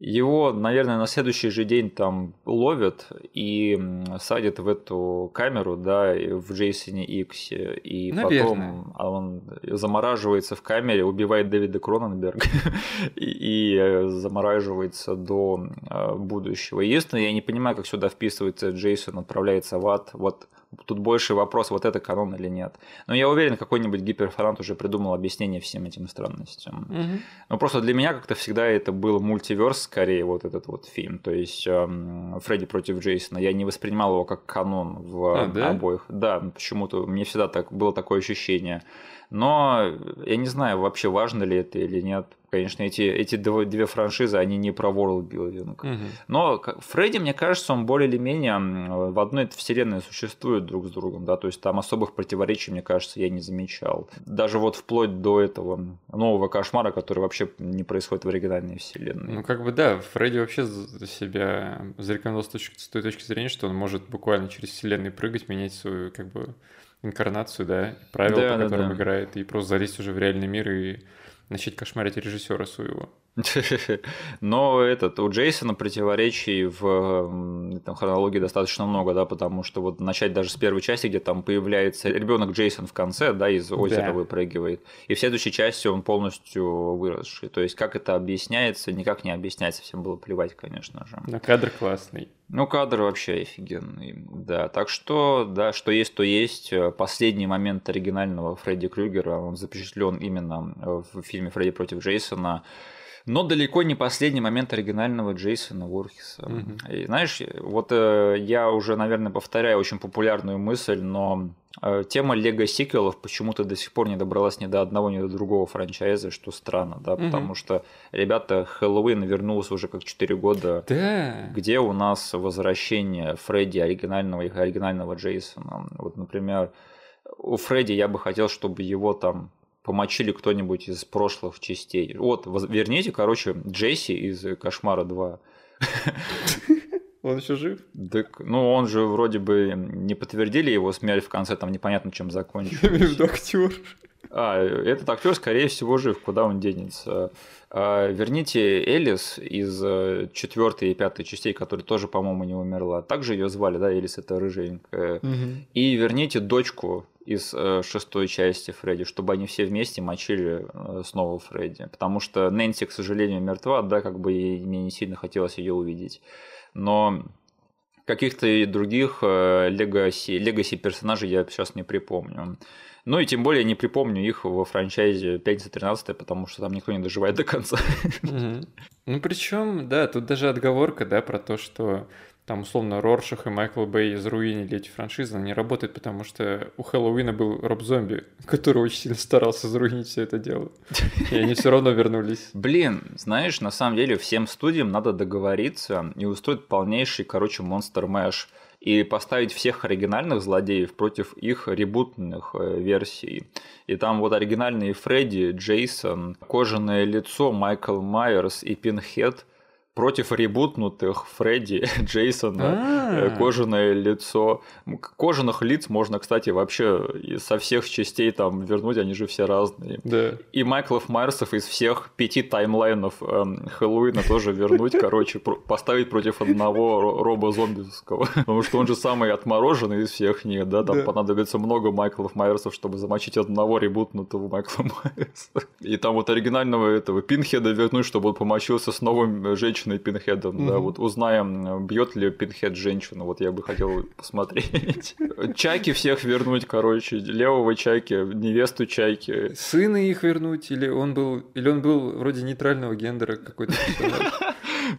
Speaker 1: его, наверное, на следующий же день там ловят и садят в эту камеру, да, в Джейсоне Иксе, и наверное. потом он замораживается в камере, убивает Дэвида Кроненберга и э, замораживается до э, будущего. Единственное, я не понимаю, как сюда вписывается Джейсон, отправляется в ад, вот Тут больше вопрос, вот это канон или нет. Но я уверен, какой-нибудь гиперфанат уже придумал объяснение всем этим странностям. Угу. Но просто для меня как-то всегда это был мультиверс, скорее, вот этот вот фильм. То есть эм, Фредди против Джейсона. Я не воспринимал его как канон в а, да? обоих. Да, почему-то мне всегда так было такое ощущение. Но я не знаю, вообще важно ли это или нет. Конечно, эти, эти две франшизы, они не про ворлдбилдинг. Угу. Но Фредди, мне кажется, он более или менее в одной вселенной существует друг с другом, да, то есть там особых противоречий, мне кажется, я не замечал. Даже вот вплоть до этого нового кошмара, который вообще не происходит в оригинальной вселенной.
Speaker 2: Ну, как бы да, Фредди вообще себя зарекомендовал с, точки, с той точки зрения, что он может буквально через вселенные прыгать, менять свою, как бы, инкарнацию, да, правила, да, по да, которым да. играет, и просто залезть уже в реальный мир и начать кошмарить режиссера своего.
Speaker 1: Но этот, у Джейсона противоречий в там, хронологии достаточно много, да, потому что вот начать даже с первой части, где там появляется ребенок Джейсон в конце, да, из озера да. выпрыгивает, и в следующей части он полностью выросший. То есть как это объясняется, никак не объясняется, всем было плевать, конечно же.
Speaker 2: Но кадр классный.
Speaker 1: Ну, кадр вообще офигенный, да. Так что, да, что есть, то есть. Последний момент оригинального Фредди Крюгера, он запечатлен именно в фильме «Фредди против Джейсона», но далеко не последний момент оригинального Джейсона Ворхиса. Mm-hmm. И, знаешь, вот э, я уже, наверное, повторяю очень популярную мысль, но э, тема лего сиквелов почему-то до сих пор не добралась ни до одного, ни до другого франчайза, что странно, да, mm-hmm. потому что, ребята, Хэллоуин вернулся уже как 4 года.
Speaker 2: Да.
Speaker 1: Где у нас возвращение Фредди оригинального и оригинального Джейсона? Вот, например, у Фредди я бы хотел, чтобы его там помочили кто-нибудь из прошлых частей. Вот, верните, короче, Джесси из «Кошмара 2».
Speaker 2: Он еще жив?
Speaker 1: Так, ну, он же вроде бы не подтвердили его смерть в конце, там непонятно, чем закончилось.
Speaker 2: Я актер.
Speaker 1: А, этот актер, скорее всего, жив, куда он денется. А, верните Элис из э, четвертой и пятой частей, которая тоже, по-моему, не умерла. Также ее звали, да, Элис это рыженькая. Угу. И верните дочку из э, шестой части Фредди, чтобы они все вместе мочили э, снова Фредди. Потому что Нэнси, к сожалению, мертва, да, как бы и мне не сильно хотелось ее увидеть. Но каких-то других легаси, легаси персонажей я сейчас не припомню. Ну и тем более не припомню их во франчайзе «Пятница 13 потому что там никто не доживает до конца.
Speaker 2: Ну причем, да, тут даже отговорка, да, про то, что там, условно, Роршах и Майкл Бэй заруинили эти франшизы, они работают, потому что у Хэллоуина был Роб Зомби, который очень сильно старался заруинить все это дело. И они все равно вернулись.
Speaker 1: Блин, знаешь, на самом деле всем студиям надо договориться и устроить полнейший, короче, монстр мэш и поставить всех оригинальных злодеев против их ребутных э, версий. И там вот оригинальные Фредди, Джейсон, Кожаное лицо, Майкл Майерс и Пинхед против ребутнутых Фредди, Джейсона, э,
Speaker 2: А.
Speaker 1: кожаное лицо. Кожаных лиц можно, кстати, вообще со всех частей там вернуть, они же все разные.
Speaker 2: Да.
Speaker 1: И Майклов Майерсов из всех пяти таймлайнов эм, Хэллоуина тоже вернуть, короче, поставить против одного ро- роба зомбиского. Потому что он же самый отмороженный из всех них, да, там
Speaker 2: Да.
Speaker 1: понадобится много Майклов Майерсов, чтобы замочить одного ребутнутого Майкла Майерса. И там вот оригинального этого Пинхеда вернуть, чтобы он помочился с новым э, женщиной Пинхедом, да,
Speaker 2: Мгм.
Speaker 1: вот узнаем, бьет ли Пинхед женщину, вот я бы хотел посмотреть. Чайки всех вернуть, короче, левого Чайки, невесту Чайки,
Speaker 2: Сына их вернуть, или он был, или он был вроде нейтрального гендера какой-то.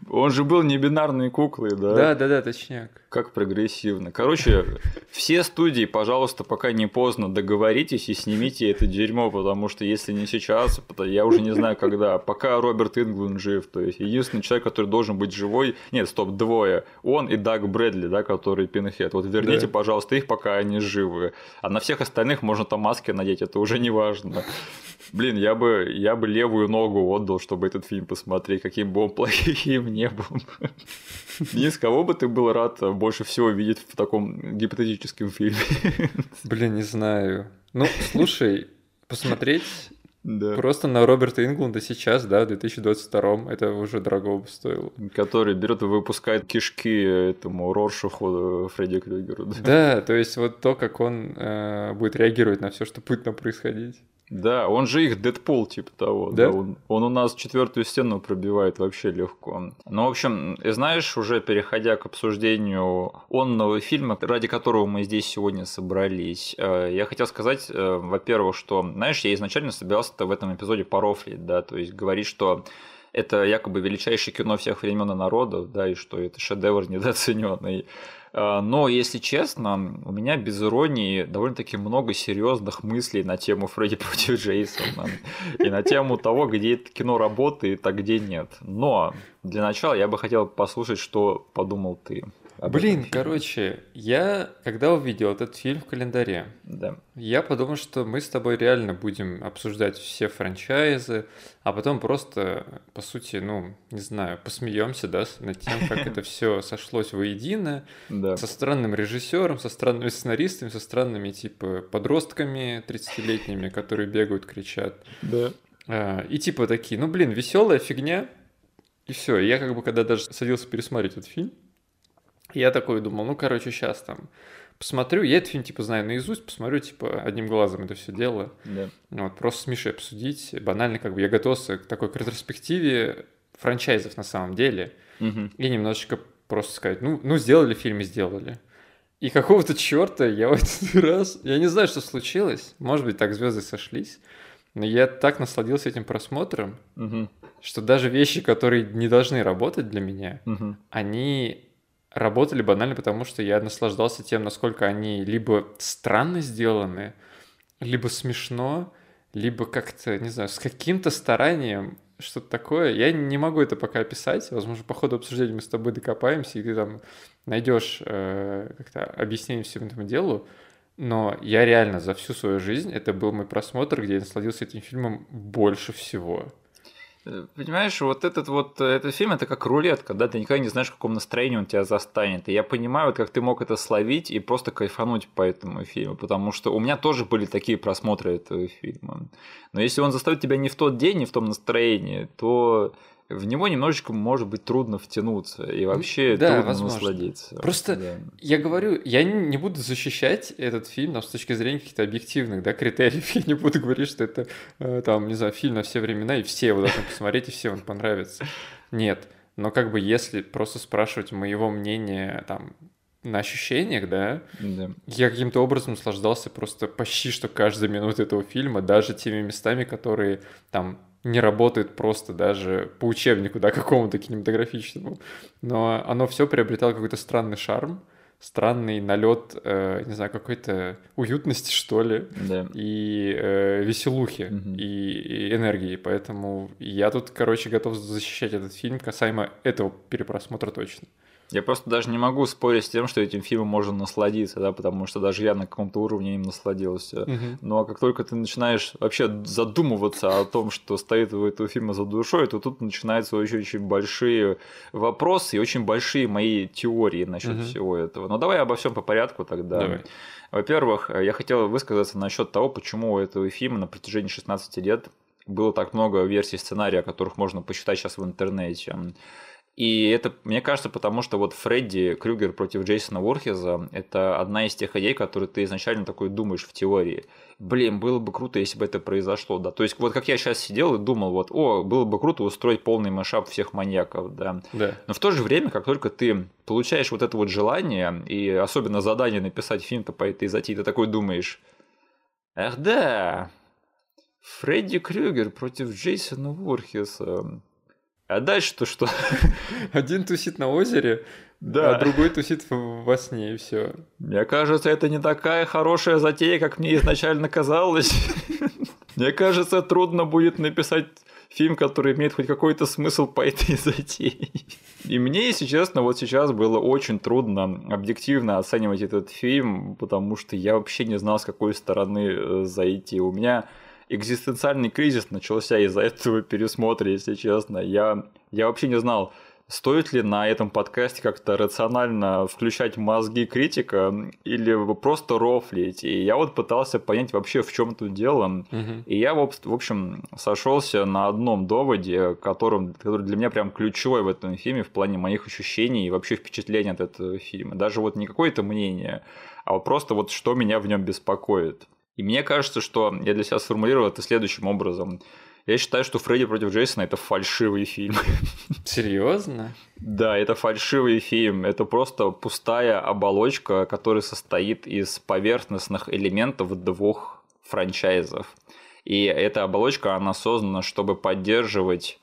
Speaker 1: Он же был не бинарной куклой, да?
Speaker 2: Да, да, да, точняк.
Speaker 1: Как прогрессивно. Короче, все студии, пожалуйста, пока не поздно, договоритесь и снимите это дерьмо, потому что если не сейчас, то я уже не знаю когда. Пока Роберт Инглund жив, то есть единственный человек, который должен быть живой, нет, стоп, двое, он и Даг Брэдли, да, который Пинхед. Вот верните,
Speaker 2: Да.
Speaker 1: пожалуйста, их, пока они живы. А на всех остальных можно там маски надеть, это уже не важно. Блин, я бы, я бы левую ногу отдал, чтобы этот фильм посмотреть, каким бы он плохим не был. Денис, кого бы ты был рад больше всего видеть в таком гипотетическом фильме?
Speaker 2: Блин, не знаю. Ну, слушай, посмотреть
Speaker 1: Да.
Speaker 2: просто на Роберта Ингланда сейчас, да, в 2022 это уже дорого бы стоило.
Speaker 1: Который берет и выпускает кишки этому Роршаху э, Фредди Крюгеру. да.
Speaker 2: Да, то есть вот то, как он э, будет реагировать на все, что будет там происходить.
Speaker 1: Да, он же их Дэдпул, типа того.
Speaker 2: Да?
Speaker 1: Да? он, он у нас четвертую стену пробивает вообще легко. Ну, в общем, и знаешь, уже переходя к обсуждению онного фильма, ради которого мы здесь сегодня собрались, э, я хотел сказать, э, во-первых, что, знаешь, я изначально собирался в этом эпизоде порофлить, да, то есть говорить, что это якобы величайшее кино всех времен и народов, да, и что это шедевр недооцененный. А, Но, если честно, у меня без иронии довольно-таки много серьезных мыслей на тему Фредди против Джейсона и на тему того, где это кино работает, а где нет. Но для начала я бы хотел послушать, что подумал ты.
Speaker 2: Блин,
Speaker 1: фильме.
Speaker 2: короче, я, когда увидел этот фильм в календаре,
Speaker 1: Да.
Speaker 2: я подумал, что мы с тобой реально будем обсуждать все франчайзы, а потом просто, по сути, ну, не знаю, посмеемся, да, над тем, как это все сошлось воедино,
Speaker 1: Да.
Speaker 2: со странным режиссером, со странными сценаристами, со странными, типа, подростками 30-летними, которые бегают, кричат.
Speaker 1: Да.
Speaker 2: А, И типа такие, ну, блин, веселая фигня, и все. Я как бы, когда даже садился пересмотреть этот фильм, я такой думал, ну, короче, сейчас там посмотрю, я этот фильм, типа, знаю наизусть, посмотрю, типа, одним глазом это все дело.
Speaker 1: Да.
Speaker 2: Вот, просто с Мишей обсудить. Банально, как бы, я готовился к такой к ретроспективе франчайзов на самом деле.
Speaker 1: Мгм.
Speaker 2: И немножечко просто сказать, ну, ну сделали фильм и сделали. И какого-то черта я в этот раз, я не знаю, что случилось, может быть, так звезды сошлись, но я так насладился этим просмотром,
Speaker 1: Мгм.
Speaker 2: что даже вещи, которые не должны работать для меня,
Speaker 1: Мгм.
Speaker 2: они работали банально потому, что я наслаждался тем, насколько они либо странно сделаны, либо смешно, либо как-то, не знаю, с каким-то старанием что-то такое. Я не могу это пока описать. Возможно, по ходу обсуждения мы с тобой докопаемся, и ты там найдешь э, как-то объяснение всему этому делу. Но я реально за всю свою жизнь, это был мой просмотр, где я насладился этим фильмом больше всего.
Speaker 1: Понимаешь, вот этот вот э, этот фильм это как рулетка, да, ты никогда не знаешь, в каком настроении он тебя застанет. И я понимаю, вот как ты мог это словить и просто кайфануть по этому фильму, потому что у меня тоже были такие просмотры этого фильма. Но если он заставит тебя не в тот день, не в том настроении, то в него немножечко может быть трудно втянуться и вообще
Speaker 2: да,
Speaker 1: трудно
Speaker 2: возможно.
Speaker 1: насладиться.
Speaker 2: Просто
Speaker 1: Да.
Speaker 2: Я говорю, я не буду защищать этот фильм там, с точки зрения каких-то объективных да, критериев. Я не буду говорить, что это э, там, не знаю, фильм на все времена, и все его должны посмотреть, и все он понравится. Нет. Но как бы если просто спрашивать моего мнения там на ощущениях, да,
Speaker 1: Да.
Speaker 2: я каким-то образом наслаждался просто почти что каждой минутой этого фильма, даже теми местами, которые там не работают просто даже по учебнику, да, какому-то кинематографичному. Но оно все приобретало какой-то странный шарм, странный налет, э, не знаю, какой-то уютности, что ли,
Speaker 1: Да.
Speaker 2: и э, веселухи,
Speaker 1: Мгм.
Speaker 2: и, и энергии. Поэтому я тут, короче, готов защищать этот фильм касаемо этого перепросмотра точно.
Speaker 1: Я просто даже не могу спорить с тем, что этим фильмом можно насладиться, да, потому что даже я на каком-то уровне им насладился. Угу. Но как только ты начинаешь вообще задумываться о том, что стоит у этого фильма за душой, то тут начинаются очень, очень большие вопросы и очень большие мои теории насчет угу. всего этого. Но давай обо всем по порядку тогда. Давай. Во-первых, я хотел высказаться насчет того, почему у этого фильма на протяжении 16 лет было так много версий сценария, о которых можно посчитать сейчас в интернете. И это, мне кажется, потому что вот Фредди Крюгер против Джейсона Ворхеза – это одна из тех идей, которые ты изначально такой думаешь в теории. Блин, было бы круто, если бы это произошло, да. То есть вот как я сейчас сидел и думал, вот, о, было бы круто устроить полный машап всех маньяков, да.
Speaker 2: да.
Speaker 1: Но в то же время, как только ты получаешь вот это вот желание, и особенно задание написать фильм-то по этой затее, ты такой думаешь, ах да, Фредди Крюгер против Джейсона Ворхеса. А дальше-то что?
Speaker 2: Один тусит на озере, да. а другой тусит во сне, и все.
Speaker 1: Мне кажется, это не такая хорошая затея, как мне изначально казалось. Мне кажется, трудно будет написать фильм, который имеет хоть какой-то смысл по этой затее. И мне, если честно, вот сейчас было очень трудно объективно оценивать этот фильм, потому что я вообще не знал, с какой стороны э, зайти. У меня экзистенциальный кризис начался из-за этого пересмотра, если честно. Я, я вообще не знал, стоит ли на этом подкасте как-то рационально включать мозги критика или просто рофлить. И я вот пытался понять вообще, в чем тут дело. Угу. И я, в общем, сошелся на одном доводе, которым, который для меня прям ключевой в этом фильме в плане моих ощущений и вообще впечатлений от этого фильма. Даже вот не какое-то мнение, а просто вот что меня в нем беспокоит. И мне кажется, что я для себя сформулировал это следующим образом. Я считаю, что Фредди против Джейсона это фальшивый фильм.
Speaker 2: Серьезно?
Speaker 1: Да, это фальшивый фильм. Это просто пустая оболочка, которая состоит из поверхностных элементов двух франчайзов. И эта оболочка, она создана, чтобы поддерживать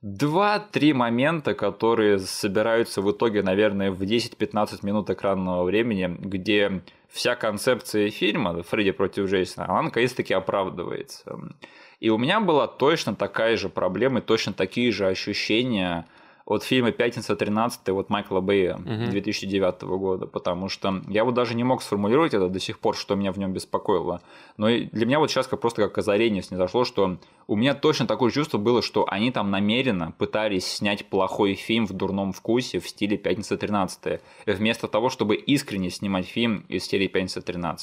Speaker 1: два-три момента, которые собираются в итоге, наверное, в 10-15 минут экранного времени, где вся концепция фильма «Фредди против Джейсона», она наконец-таки оправдывается. И у меня была точно такая же проблема и точно такие же ощущения – от фильма «Пятница 13» вот Майкла Бэя угу. 2009 года, потому что я вот даже не мог сформулировать это до сих пор, что меня в нем беспокоило. Но для меня вот сейчас как просто как озарение снизошло, что у меня точно такое чувство было, что они там намеренно пытались снять плохой фильм в дурном вкусе в стиле «Пятница 13», вместо того, чтобы искренне снимать фильм из серии «Пятница 13».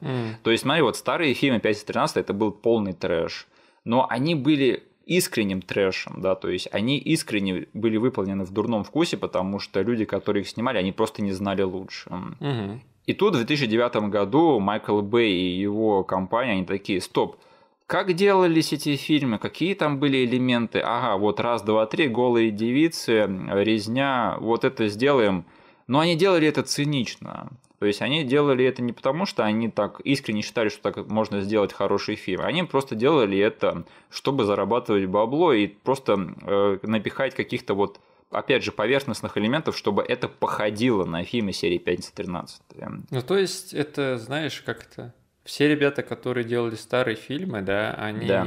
Speaker 1: Mm. То есть, смотри, вот старые фильмы «Пятница 13» это был полный трэш, но они были искренним трэшем, да, то есть они искренне были выполнены в дурном вкусе, потому что люди, которые их снимали, они просто не знали лучше. Угу. И тут в 2009 году Майкл Бэй и его компания, они такие, стоп, как делались эти фильмы, какие там были элементы, ага, вот раз, два, три, голые девицы, резня, вот это сделаем. Но они делали это цинично. То есть они делали это не потому, что они так искренне считали, что так можно сделать хороший фильм. Они просто делали это, чтобы зарабатывать бабло и просто э, напихать каких-то вот опять же, поверхностных элементов, чтобы это походило на фильмы серии 5-13.
Speaker 2: Ну, то есть, это, знаешь, как это... Все ребята, которые делали старые фильмы, да, они да.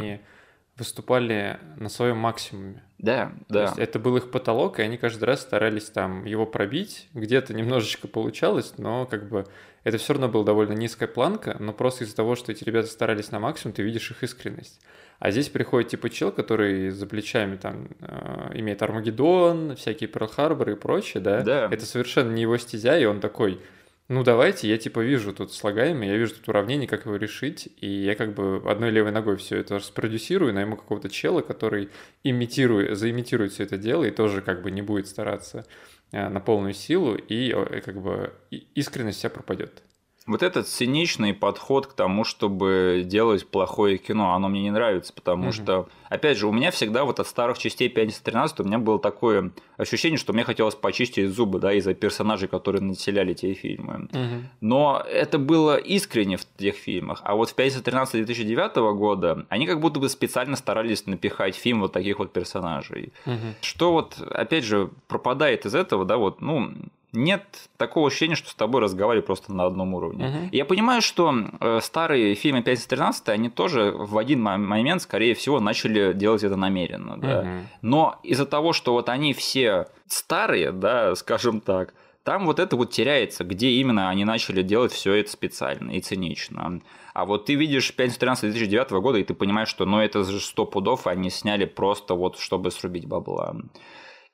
Speaker 2: Выступали на своем максимуме.
Speaker 1: Да, да. То есть
Speaker 2: это был их потолок, и они каждый раз старались там его пробить. Где-то немножечко получалось, но как бы это все равно была довольно низкая планка, но просто из-за того, что эти ребята старались на максимум, ты видишь их искренность. А здесь приходит типа чел, который за плечами там э, имеет Армагеддон, всякие Перл Харбор и прочее, да?
Speaker 1: Да.
Speaker 2: Это совершенно не его стезя, и он такой, ну давайте, я типа вижу тут слагаемое, я вижу тут уравнение, как его решить, и я как бы одной левой ногой все это спродюсирую, найму какого-то чела, который имитирует, заимитирует все это дело и тоже как бы не будет стараться э, на полную силу, и как бы искренность вся пропадет.
Speaker 1: Вот этот циничный подход к тому, чтобы делать плохое кино, оно мне не нравится, потому угу. что, опять же, у меня всегда вот от старых частей 513 у меня было такое ощущение, что мне хотелось почистить зубы, да, из-за персонажей, которые населяли те фильмы. Угу. Но это было искренне в тех фильмах. А вот в 513 2009 года они как будто бы специально старались напихать фильм вот таких вот персонажей. Угу. Что вот, опять же, пропадает из этого, да, вот, ну, нет такого ощущения, что с тобой разговаривали просто на одном уровне. Угу. Я понимаю, что э, старые фильмы 5-13, они тоже в один момент, скорее всего, начали делать это намеренно. Да? Угу. Но из-за того, что вот они все старые, да, скажем так, там вот это вот теряется, где именно они начали делать все это специально и цинично. А вот ты видишь 5-13 2009 года, и ты понимаешь, что ну это же 100 пудов они сняли просто вот, чтобы срубить бабла.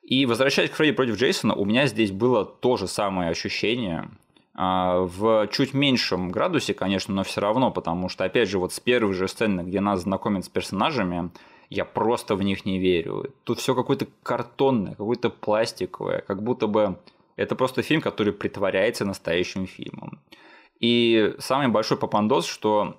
Speaker 1: И возвращаясь к Фредди против Джейсона, у меня здесь было то же самое ощущение, а, в чуть меньшем градусе, конечно, но все равно, потому что, опять же, вот с первой же сцены, где нас знакомят с персонажами, я просто в них не верю. Тут все какое-то картонное, какое-то пластиковое, как будто бы это просто фильм, который притворяется настоящим фильмом. И самый большой попандос, что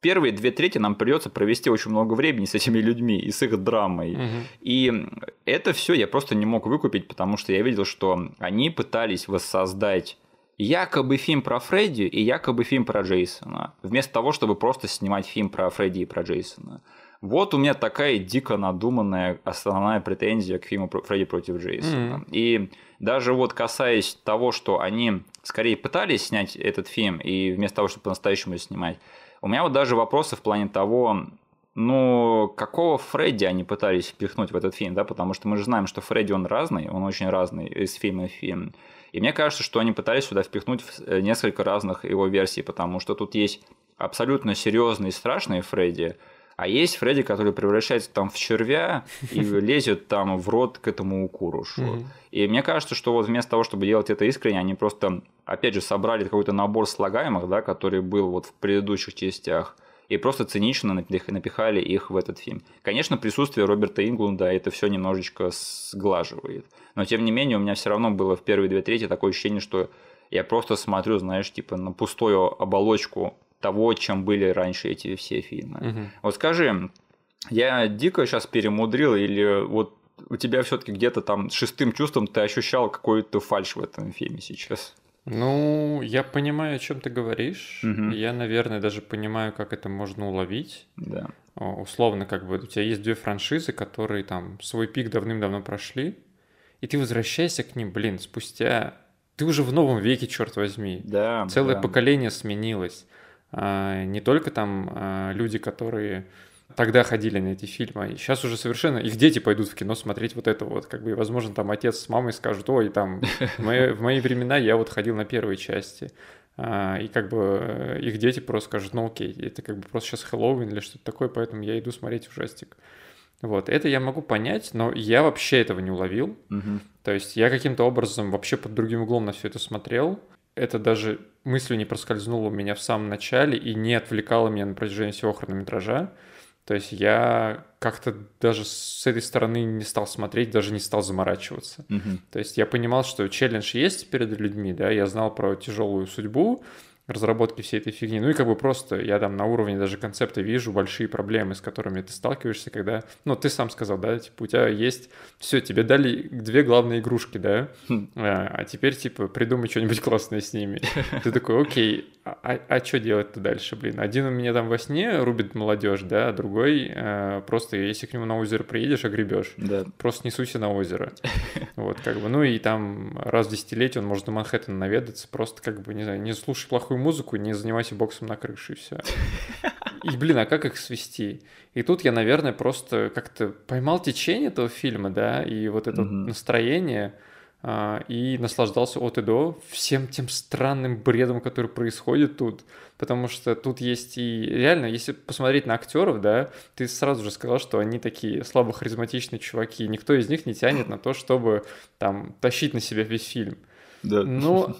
Speaker 1: первые две трети нам придется провести очень много времени с этими людьми и с их драмой. Угу. И это все я просто не мог выкупить, потому что я видел, что они пытались воссоздать якобы фильм про Фредди и якобы фильм про Джейсона, вместо того, чтобы просто снимать фильм про Фредди и про Джейсона. Вот у меня такая дико надуманная основная претензия к фильму Фредди против Джейсона. Mm-hmm. И даже вот касаясь того, что они скорее пытались снять этот фильм, и вместо того, чтобы по-настоящему снимать, у меня вот даже вопросы в плане того, ну, какого Фредди они пытались впихнуть в этот фильм, да, потому что мы же знаем, что Фредди, он разный, он очень разный из фильма в фильм. И мне кажется, что они пытались сюда впихнуть э, несколько разных его версий, потому что тут есть абсолютно серьезный и страшный Фредди, а есть Фредди, который превращается там в червя и лезет там в рот к этому укурушу. И мне кажется, что вот вместо того, чтобы делать это искренне, они просто, опять же, собрали какой-то набор слагаемых, да, который был вот в предыдущих частях, и просто цинично напихали их в этот фильм. Конечно, присутствие Роберта Инглунда это все немножечко сглаживает. Но тем не менее, у меня все равно было в первые две трети такое ощущение, что я просто смотрю, знаешь, типа на пустую оболочку того, чем были раньше эти все фильмы. Угу. Вот скажи, я дико сейчас перемудрил или вот у тебя все-таки где-то там шестым чувством ты ощущал какой-то фальш в этом фильме сейчас?
Speaker 2: Ну, я понимаю, о чем ты говоришь. Угу. Я, наверное, даже понимаю, как это можно уловить.
Speaker 1: Да.
Speaker 2: Условно, как бы у тебя есть две франшизы, которые там свой пик давным-давно прошли, и ты возвращаешься к ним, блин, спустя ты уже в новом веке, черт возьми.
Speaker 1: Да.
Speaker 2: Целое
Speaker 1: да.
Speaker 2: поколение сменилось. А, не только там а, люди, которые тогда ходили на эти фильмы, и сейчас уже совершенно их дети пойдут в кино смотреть вот это вот, как бы, и, возможно, там отец с мамой скажут, ой, там, в мои, в мои времена я вот ходил на первой части, а, и как бы э, их дети просто скажут, ну окей, это как бы просто сейчас Хэллоуин или что-то такое, поэтому я иду смотреть ужастик. Вот, это я могу понять, но я вообще этого не уловил.
Speaker 1: Угу.
Speaker 2: То есть я каким-то образом вообще под другим углом на все это смотрел, это даже мыслью не проскользнуло у меня в самом начале и не отвлекало меня на протяжении всего хронометража. То есть я как-то даже с этой стороны не стал смотреть, даже не стал заморачиваться.
Speaker 1: Mm-hmm.
Speaker 2: То есть я понимал, что челлендж есть перед людьми, да, я знал про тяжелую судьбу, разработки всей этой фигни. Ну и как бы просто я там на уровне даже концепта вижу большие проблемы, с которыми ты сталкиваешься, когда, ну ты сам сказал, да, типа у тебя есть, все, тебе дали две главные игрушки, да, хм. а, а теперь типа придумай что-нибудь классное с ними. Ты такой, окей, а, а, а что делать-то дальше, блин? Один у меня там во сне рубит молодежь, да, а другой э, просто, если к нему на озеро приедешь, огребешь.
Speaker 1: Да.
Speaker 2: Просто не суйся на озеро. Вот, как бы, ну и там раз в десятилетие он может на Манхэттен наведаться, просто как бы, не знаю, не слушай плохую музыку, не занимайся боксом на крыше, и все. И, блин, а как их свести? И тут я, наверное, просто как-то поймал течение этого фильма, да, и вот это mm-hmm. настроение, а, и наслаждался от и до всем тем странным бредом, который происходит тут. Потому что тут есть и реально, если посмотреть на актеров, да, ты сразу же сказал, что они такие слабо харизматичные чуваки. Никто из них не тянет на то, чтобы там тащить на себя весь фильм.
Speaker 1: Да.
Speaker 2: Но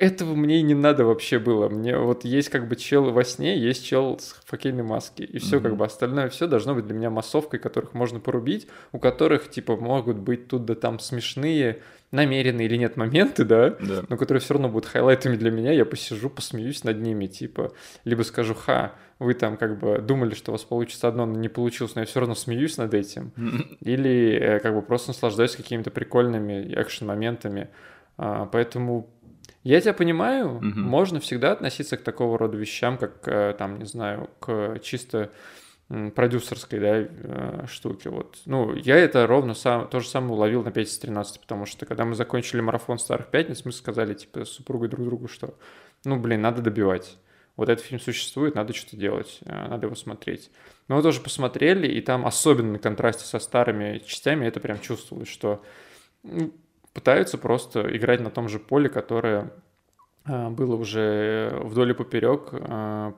Speaker 2: этого мне и не надо вообще было. Мне вот есть как бы чел во сне, есть чел с факельной маски. И все mm-hmm. как бы остальное все должно быть для меня массовкой, которых можно порубить, у которых типа могут быть тут да там смешные, намеренные или нет моменты, да,
Speaker 1: да.
Speaker 2: но которые все равно будут хайлайтами для меня, я посижу, посмеюсь над ними, типа, либо скажу, ха, вы там как бы думали, что у вас получится одно, но не получилось, но я все равно смеюсь над этим, или э, как бы просто наслаждаюсь какими-то прикольными экшен-моментами, а, поэтому я тебя понимаю, угу. можно всегда относиться к такого рода вещам, как, э, там, не знаю, к чисто продюсерской да, э, штуки. Вот. Ну, я это ровно сам, то же самое уловил на 5 из 13, потому что когда мы закончили марафон Старых Пятниц, мы сказали типа с супругой друг другу, что ну, блин, надо добивать. Вот этот фильм существует, надо что-то делать, э, надо его смотреть. Мы его тоже посмотрели, и там особенно на контрасте со старыми частями это прям чувствовалось, что пытаются просто играть на том же поле, которое э, было уже вдоль и поперек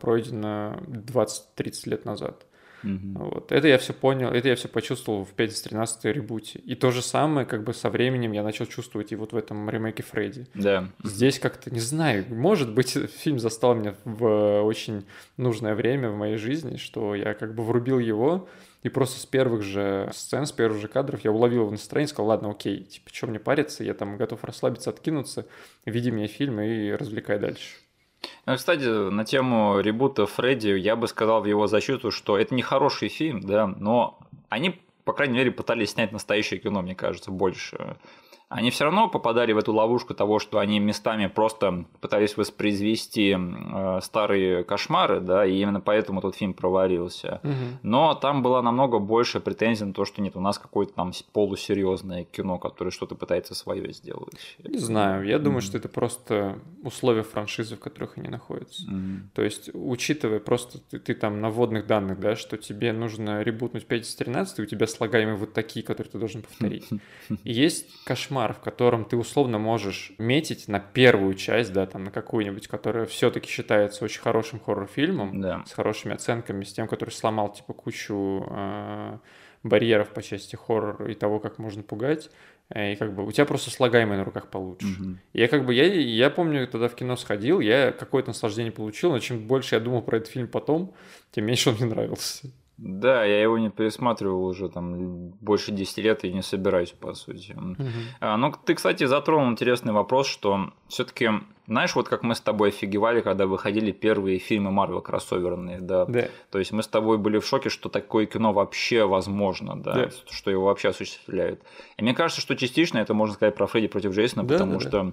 Speaker 2: пройдено 20-30 лет назад. Угу. Вот. Это я все понял, это я все почувствовал в 5 из 13 ребуте. И то же самое, как бы со временем я начал чувствовать и вот в этом ремейке Фредди.
Speaker 1: Да.
Speaker 2: Здесь как-то, не знаю, может быть, фильм застал меня в очень нужное время в моей жизни, что я как бы врубил его, и просто с первых же сцен, с первых же кадров я уловил его настроение, сказал, ладно, окей, типа, что мне париться, я там готов расслабиться, откинуться, види мне фильм и развлекай дальше.
Speaker 1: Ну, кстати, на тему ребута Фредди я бы сказал в его защиту, что это не хороший фильм, да, но они, по крайней мере, пытались снять настоящее кино, мне кажется, больше они все равно попадали в эту ловушку того, что они местами просто пытались воспроизвести э, старые кошмары, да, и именно поэтому тот фильм провалился. Угу. Но там была намного больше претензий на то, что нет, у нас какое-то там полусерьезное кино, которое что-то пытается свое сделать.
Speaker 2: Не знаю, я думаю, что это просто условия франшизы, в которых они находятся. Угу. То есть, учитывая просто ты, ты там на вводных данных, да, что тебе нужно ребутнуть 5 из 13, у тебя слагаемые вот такие, которые ты должен повторить. И есть кошмар кошмар, в котором ты условно можешь метить на первую часть, да, там на какую-нибудь, которая все-таки считается очень хорошим хоррор-фильмом, да. с хорошими оценками, с тем, который сломал типа кучу э, барьеров по части хоррора и того, как можно пугать. Э, и как бы у тебя просто слагаемые на руках получше. Угу. Я как бы, я, я помню, тогда в кино сходил, я какое-то наслаждение получил, но чем больше я думал про этот фильм потом, тем меньше он мне нравился.
Speaker 1: Да, я его не пересматривал уже там больше 10 лет и не собираюсь, по сути. Угу. А, ну, ты, кстати, затронул интересный вопрос, что все таки знаешь, вот как мы с тобой офигевали, когда выходили первые фильмы Марвел кроссоверные, да. да. То есть мы с тобой были в шоке, что такое кино вообще возможно, да, да. что его вообще осуществляют. И мне кажется, что частично это можно сказать про Фредди против Джейсона, да, потому да, что да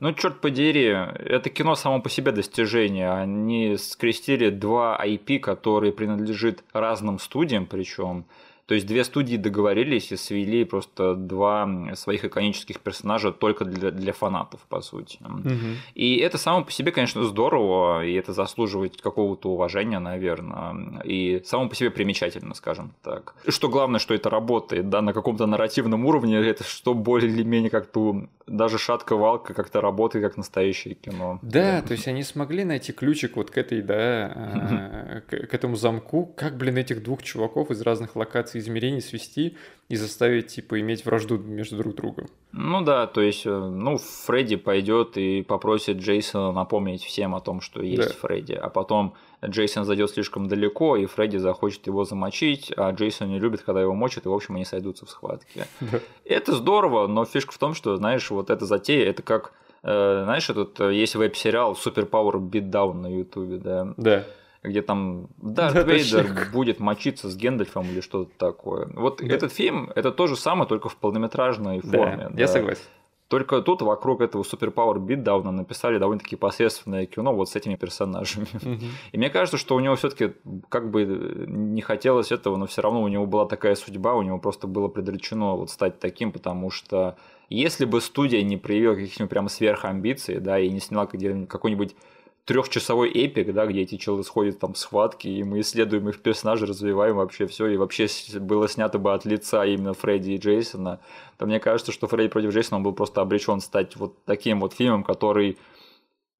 Speaker 1: ну, черт подери, это кино само по себе достижение. Они скрестили два IP, которые принадлежит разным студиям, причем то есть две студии договорились и свели просто два своих иконических персонажа только для, для фанатов, по сути. Угу. И это само по себе, конечно, здорово, и это заслуживает какого-то уважения, наверное, и само по себе примечательно, скажем так. Что главное, что это работает, да, на каком-то нарративном уровне, это что более или менее как-то даже шатка-валка как-то работает как настоящее кино.
Speaker 2: Да, да, то есть они смогли найти ключик вот к этой, да, а, к этому замку, как, блин, этих двух чуваков из разных локаций измерений свести и заставить, типа, иметь вражду между друг другом.
Speaker 1: Ну да, то есть, э, ну, Фредди пойдет и попросит Джейсона напомнить всем о том, что есть да. Фредди, а потом Джейсон зайдет слишком далеко, и Фредди захочет его замочить, а Джейсон не любит, когда его мочат, и, в общем, они сойдутся в схватке. Да. Это здорово, но фишка в том, что, знаешь, вот эта затея, это как, э, знаешь, этот э, есть веб-сериал Super Power Beatdown на Ютубе, да?
Speaker 2: Да
Speaker 1: где там Дарт да, Вейдер точно. будет мочиться с Гендальфом или что-то такое. Вот да. этот фильм это то же самое, только в полнометражной форме.
Speaker 2: Да, да. я согласен.
Speaker 1: Только тут вокруг этого суперпауэр битдауна написали довольно-таки посредственное кино вот с этими персонажами. Угу. И мне кажется, что у него все таки как бы не хотелось этого, но все равно у него была такая судьба, у него просто было предречено вот стать таким, потому что если бы студия не проявила каких-нибудь прям сверхамбиций, да, и не сняла какой-нибудь трехчасовой эпик, да, где эти челы сходят там в схватки, и мы исследуем их персонажей, развиваем вообще все, и вообще было снято бы от лица именно Фредди и Джейсона, то мне кажется, что Фредди против Джейсона он был просто обречен стать вот таким вот фильмом, который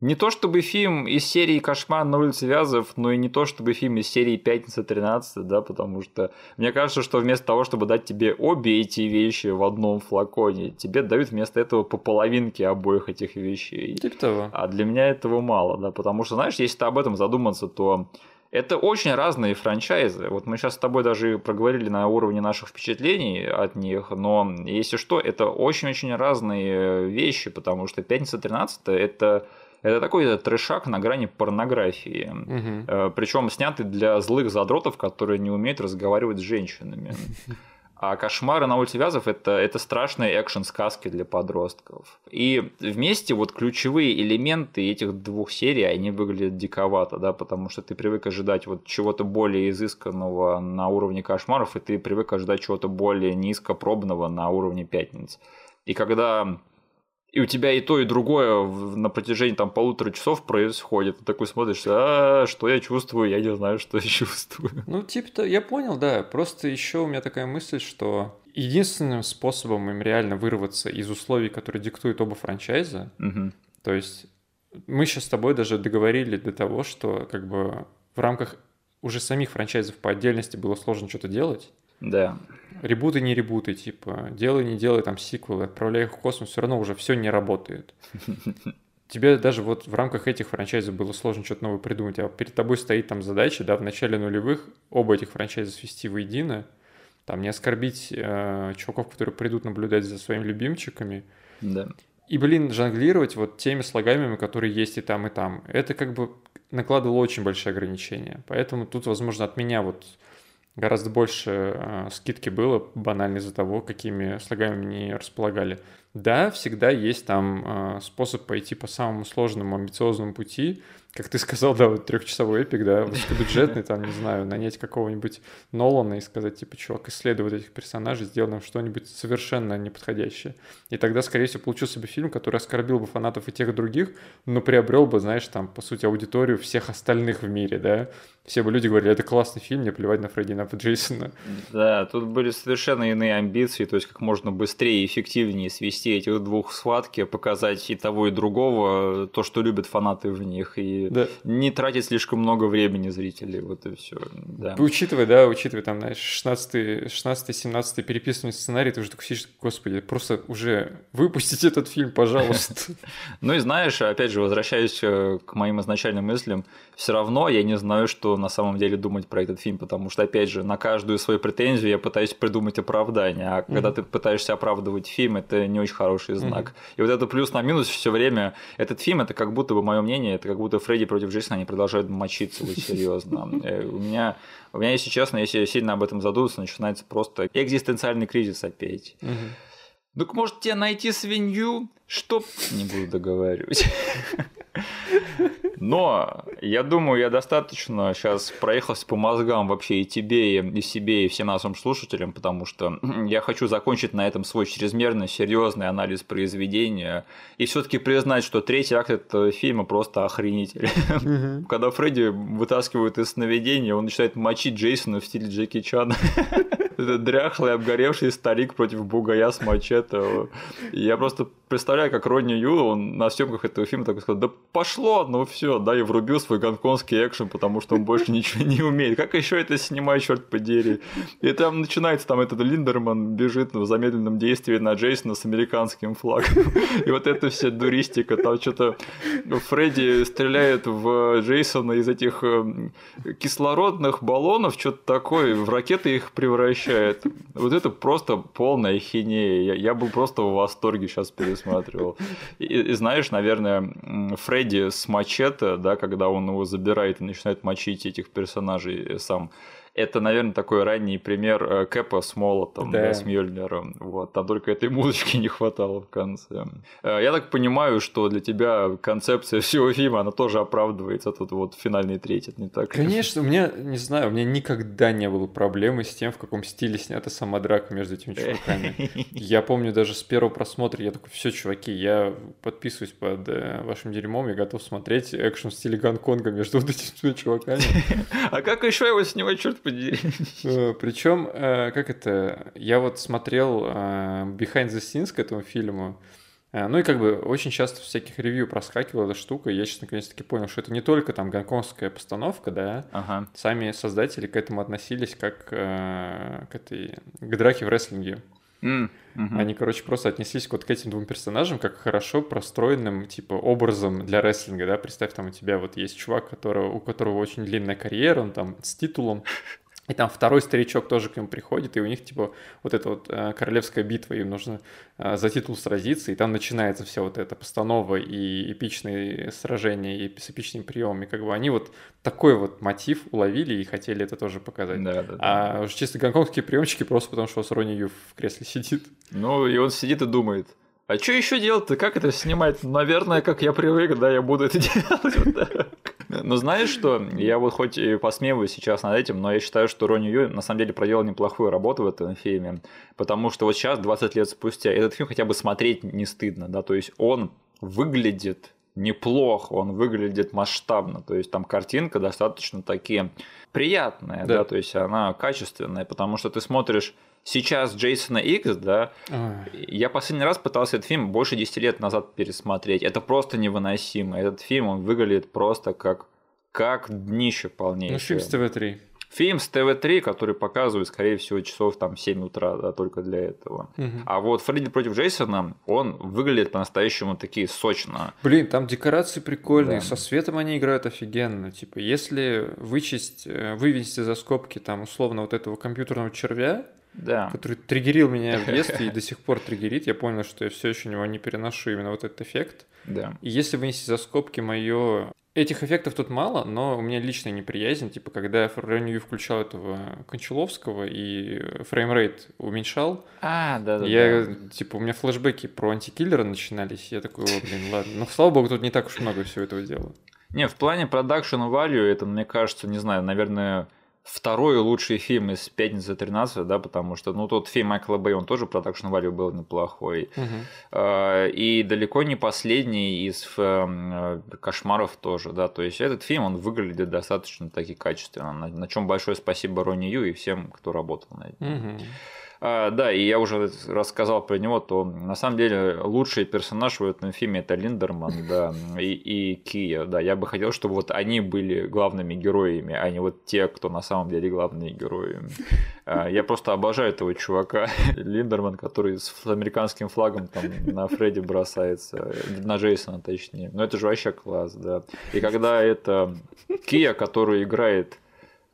Speaker 1: не то чтобы фильм из серии «Кошмар на улице Вязов», но и не то чтобы фильм из серии «Пятница 13», да, потому что мне кажется, что вместо того, чтобы дать тебе обе эти вещи в одном флаконе, тебе дают вместо этого по половинке обоих этих вещей.
Speaker 2: Типа того.
Speaker 1: А для меня этого мало, да, потому что, знаешь, если ты об этом задуматься, то это очень разные франчайзы. Вот мы сейчас с тобой даже проговорили на уровне наших впечатлений от них, но если что, это очень-очень разные вещи, потому что «Пятница 13» это это такой трешак на грани порнографии. Угу. Причем снятый для злых задротов, которые не умеют разговаривать с женщинами. А «Кошмары на улице Вязов» это, это страшные экшн-сказки для подростков. И вместе вот ключевые элементы этих двух серий, они выглядят диковато, да, потому что ты привык ожидать вот чего-то более изысканного на уровне «Кошмаров», и ты привык ожидать чего-то более низкопробного на уровне «Пятниц». И когда и у тебя и то, и другое на протяжении там полутора часов происходит. Ты такой смотришь, а что я чувствую, я не знаю, что я чувствую.
Speaker 2: Ну, типа, я понял, да. Просто еще у меня такая мысль, что единственным способом им реально вырваться из условий, которые диктуют оба франчайза,
Speaker 1: угу.
Speaker 2: то есть мы сейчас с тобой даже договорили до того, что как бы в рамках уже самих франчайзов по отдельности было сложно что-то делать.
Speaker 1: Да.
Speaker 2: Ребуты, не ребуты, типа, делай, не делай там сиквелы, отправляй их в космос, все равно уже все не работает. Тебе даже вот в рамках этих франчайзов было сложно что-то новое придумать, а перед тобой стоит там задача, да, в начале нулевых оба этих франчайза свести воедино, там не оскорбить э, чуваков, которые придут наблюдать за своими любимчиками.
Speaker 1: Да.
Speaker 2: И, блин, жонглировать вот теми слоганиями, которые есть и там, и там, это как бы накладывало очень большие ограничения. Поэтому тут, возможно, от меня вот гораздо больше э, скидки было банально из-за того, какими слогами не располагали. Да, всегда есть там э, способ пойти по самому сложному, амбициозному пути, как ты сказал, да, вот трехчасовой эпик, да, высокобюджетный, там, не знаю, нанять какого-нибудь Нолана и сказать, типа, чувак, исследуй вот этих персонажей, сделай нам что-нибудь совершенно неподходящее. И тогда, скорее всего, получился бы фильм, который оскорбил бы фанатов и тех, и других, но приобрел бы, знаешь, там, по сути, аудиторию всех остальных в мире, да. Все бы люди говорили, это классный фильм, мне плевать на Фредди, на Джейсона.
Speaker 1: Да, тут были совершенно иные амбиции, то есть как можно быстрее и эффективнее свести этих двух схватки, показать и того, и другого, то, что любят фанаты в них, и
Speaker 2: да.
Speaker 1: не тратить слишком много времени зрителей, вот и все. Да.
Speaker 2: Учитывая, да, учитывая там, знаешь, 16 16 17 переписанный сценарий, ты уже такой сидишь, господи, просто уже выпустите этот фильм, пожалуйста.
Speaker 1: Ну и знаешь, опять же, возвращаясь э, к моим изначальным мыслям, все равно я не знаю, что на самом деле думать про этот фильм, потому что, опять же, на каждую свою претензию я пытаюсь придумать оправдание, а когда ты пытаешься оправдывать фильм, это не очень хороший знак. И вот это плюс на минус все время, этот фильм, это как будто бы, мое мнение, это как будто Фредди против Джейсона, они продолжают мочиться, вот серьезно. Э, у меня, у меня, если честно, если сильно об этом задуматься, начинается просто экзистенциальный кризис опять. Ну, может, тебе найти свинью, чтоб... Не буду договаривать. Но я думаю, я достаточно сейчас проехался по мозгам вообще и тебе, и себе, и всем нашим слушателям, потому что я хочу закончить на этом свой чрезмерно серьезный анализ произведения и все-таки признать, что третий акт этого фильма просто охренитель. Когда Фредди вытаскивают из сновидения, он начинает мочить Джейсона в стиле Джеки Чана. дряхлый, обгоревший старик против бугая с мачете. Я просто представляю, как Родни Ю, он на съемках этого фильма такой сказал, да пошло, ну все, да, и врубил свой гонконгский экшен, потому что он больше ничего не умеет. Как еще это снимать, черт подери? И там начинается, там этот Линдерман бежит в замедленном действии на Джейсона с американским флагом. И вот это все дуристика, там что-то Фредди стреляет в Джейсона из этих эм, кислородных баллонов, что-то такое, в ракеты их превращает. Вот это просто полная хинея. Я, я был просто в восторге сейчас пересматривал. И, и знаешь, наверное, Фредди с мачете, да, когда он его забирает и начинает мочить этих персонажей сам, это, наверное, такой ранний пример э, Кэпа с молотом, да. Да, с Мьёльниром. Вот, там только этой музычки не хватало в конце. Э, я так понимаю, что для тебя концепция всего фильма, она тоже оправдывается тут вот финальный третий, не так?
Speaker 2: Конечно, у меня, не знаю, у меня никогда не было проблемы с тем, в каком стиле снята сама драка между этими чуваками. Я помню даже с первого просмотра, я такой, все, чуваки, я подписываюсь под э, вашим дерьмом, я готов смотреть экшен в стиле Гонконга между вот этими чуваками.
Speaker 1: А как еще его снимать, черт подери.
Speaker 2: Э, Причем, э, как это, я вот смотрел э, Behind the Scenes к этому фильму, ну и как бы очень часто в всяких ревью проскакивала эта штука, и я сейчас наконец-таки понял, что это не только там гонконгская постановка, да,
Speaker 1: ага.
Speaker 2: сами создатели к этому относились как к этой к драке в рестлинге.
Speaker 1: Mm, hmm
Speaker 2: Они, короче, просто отнеслись вот к этим двум персонажам как хорошо простроенным, типа, образом для рестлинга, да, представь, там у тебя вот есть чувак, которого, у которого очень длинная карьера, он там с титулом, И там второй старичок тоже к нему приходит, и у них, типа, вот эта вот э, королевская битва, им нужно э, за титул сразиться, и там начинается все вот это постанова и эпичные сражения, и с эпичными приемами. Как бы они вот такой вот мотив уловили и хотели это тоже показать.
Speaker 1: Да, да, да.
Speaker 2: А уж чисто гонконгские приемчики просто потому, что у Рони Ю в кресле сидит.
Speaker 1: Ну, и он сидит и думает, а что еще делать-то? Как это снимать? Наверное, как я привык, да, я буду это делать. Но знаешь что, я вот хоть и посмеиваюсь сейчас над этим, но я считаю, что Ронни Ю на самом деле проделал неплохую работу в этом фильме, потому что вот сейчас, 20 лет спустя, этот фильм хотя бы смотреть не стыдно, да, то есть он выглядит неплохо, он выглядит масштабно, то есть там картинка достаточно такие приятная, да, да то есть она качественная, потому что ты смотришь сейчас Джейсона Икс, да, Ой. я последний раз пытался этот фильм больше 10 лет назад пересмотреть. Это просто невыносимо. Этот фильм, он выглядит просто как, как днище полнейшее. Ну,
Speaker 2: фильм с ТВ-3.
Speaker 1: Фильм с ТВ-3, который показывает, скорее всего, часов там 7 утра, да, только для этого. Угу. А вот Фредди против Джейсона, он выглядит по-настоящему такие сочно.
Speaker 2: Блин, там декорации прикольные, да. со светом они играют офигенно. Типа, если вычесть, э, вывести за скобки там условно вот этого компьютерного червя,
Speaker 1: да.
Speaker 2: который триггерил меня в детстве и до сих пор триггерит. Я понял, что я все еще него не переношу именно вот этот эффект.
Speaker 1: Да.
Speaker 2: И если вынести за скобки мое... Этих эффектов тут мало, но у меня личная неприязнь, типа, когда я в Renew включал этого Кончаловского и frame rate уменьшал,
Speaker 1: а, да, да,
Speaker 2: я,
Speaker 1: да.
Speaker 2: типа, у меня флешбеки про антикиллера начинались, я такой, о, блин, ладно. Но, слава богу, тут не так уж много всего этого дела.
Speaker 1: Не, в плане production value, это, мне кажется, не знаю, наверное, второй лучший фильм из «Пятницы 13», да, потому что, ну, тот фильм Майкла Бэй, он тоже продакшн value был неплохой. Uh-huh. И далеко не последний из э, «Кошмаров» тоже, да, то есть этот фильм, он выглядит достаточно таки качественно, на, на чем большое спасибо Ронни Ю и всем, кто работал на этом. Uh-huh. А, да, и я уже рассказал про него, то на самом деле лучший персонаж в этом фильме это Линдерман, да, и, и Кия, да. Я бы хотел, чтобы вот они были главными героями, а не вот те, кто на самом деле главные герои. А, я просто обожаю этого чувака, Линдерман, который с американским флагом там на Фредди бросается, на Джейсона точнее. Ну это же вообще класс, да. И когда это Кия, который играет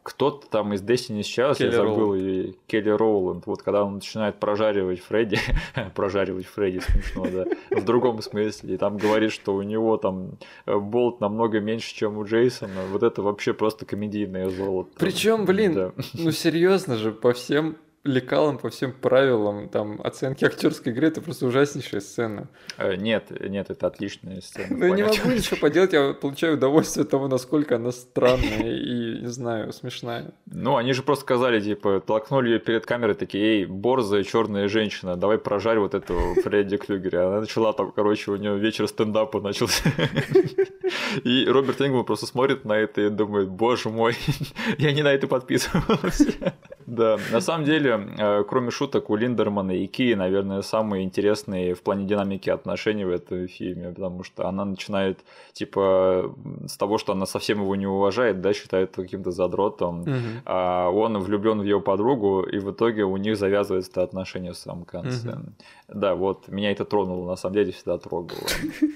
Speaker 1: кто-то там из Destiny сейчас, Келли я забыл, и Келли Роуланд, вот когда он начинает прожаривать Фредди, прожаривать Фредди смешно, да, в другом смысле, и там говорит, что у него там э, болт намного меньше, чем у Джейсона, вот это вообще просто комедийное золото.
Speaker 2: Причем, блин, да. ну серьезно же, по всем лекалам по всем правилам там оценки актерской игры это просто ужаснейшая сцена.
Speaker 1: Э, нет, нет, это отличная сцена.
Speaker 2: Ну, я не могу ничего поделать, я получаю удовольствие от того, насколько она странная и, не знаю, смешная.
Speaker 1: Ну, они же просто сказали, типа, толкнули ее перед камерой, такие, эй, борзая черная женщина, давай прожарь вот этого Фредди Клюгера. Она начала там, короче, у нее вечер стендапа начался. И Роберт Ингман просто смотрит на это и думает, боже мой, я не на это подписывался. Да, на самом деле, э, кроме шуток, у Линдермана и Ки, наверное, самые интересные в плане динамики отношений в этом фильме, потому что она начинает, типа, с того, что она совсем его не уважает, да, считает каким-то задротом, угу. а он влюблен в ее подругу, и в итоге у них завязываются отношения в самом конце. Угу. Да, вот, меня это тронуло, на самом деле, всегда трогало.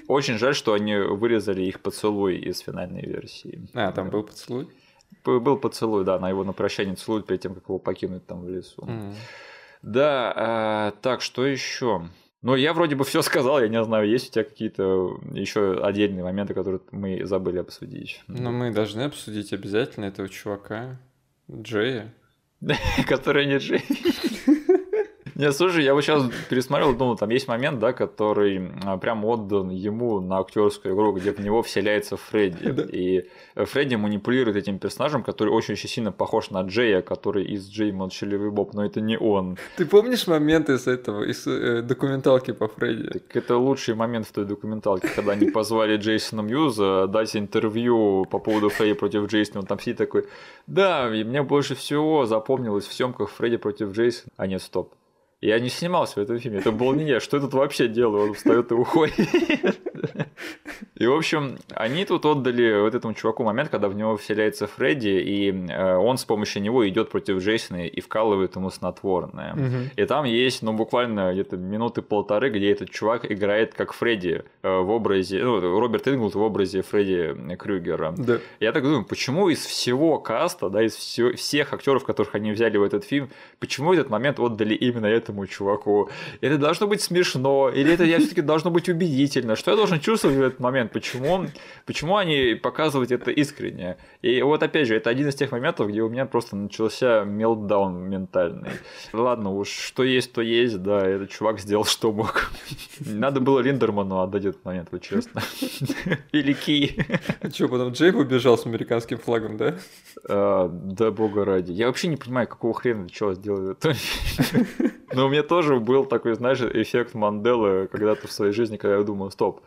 Speaker 1: Очень жаль, что они вырезали их поцелуй из финальной версии.
Speaker 2: А, там был поцелуй?
Speaker 1: Был поцелуй, да, на его на прощание целуют перед тем, как его покинуть там в лесу. Mm. Да, а, так, что еще? Ну, я вроде бы все сказал, я не знаю, есть у тебя какие-то еще отдельные моменты, которые мы забыли обсудить.
Speaker 2: Ну, мы должны обсудить обязательно этого чувака, Джея.
Speaker 1: Который не Джей. Не, слушай, я вот сейчас пересмотрел, думал, там есть момент, да, который а, прям отдан ему на актерскую игру, где в него вселяется Фредди. И Фредди манипулирует этим персонажем, который очень-очень сильно похож на Джея, который из Джей Молчаливый Боб, но это не он.
Speaker 2: Ты помнишь момент из этого, из э, документалки по Фредди?
Speaker 1: Так это лучший момент в той документалке, когда они позвали Джейсона Мьюза дать интервью по поводу Фредди против Джейсона. Он там сидит такой, да, и мне больше всего запомнилось в съемках Фредди против Джейсона. А нет, стоп. Я не снимался в этом фильме, это был не я. Что я тут вообще делаю? Он встает и уходит. И, в общем, они тут отдали вот этому чуваку момент, когда в него вселяется Фредди, и э, он с помощью него идет против Джейсона и вкалывает ему снотворное.
Speaker 2: Мгм.
Speaker 1: И там есть, ну, буквально где-то минуты полторы, где этот чувак играет как Фредди э, в образе, ну, Роберт Инглд в образе Фредди Крюгера.
Speaker 2: Да.
Speaker 1: Я так думаю, почему из всего каста, да, из всё- всех актеров, которых они взяли в этот фильм, почему этот момент отдали именно этому чуваку? Это должно быть смешно, или это все-таки должно быть убедительно? Что я должен чувствовать в этот момент? Почему, почему они показывают это искренне? И вот опять же, это один из тех моментов, где у меня просто начался мелтдаун ментальный. Ладно уж, что есть, то есть, да, этот чувак сделал, что мог. Надо было Линдерману отдать этот момент, вот честно. Или Ки.
Speaker 2: Что, потом Джейб убежал с американским флагом, да?
Speaker 1: А, Да бога ради. Я вообще не понимаю, какого хрена что сделали. Но у меня тоже был такой, знаешь, эффект Манделы когда-то в своей жизни, когда я думал, стоп,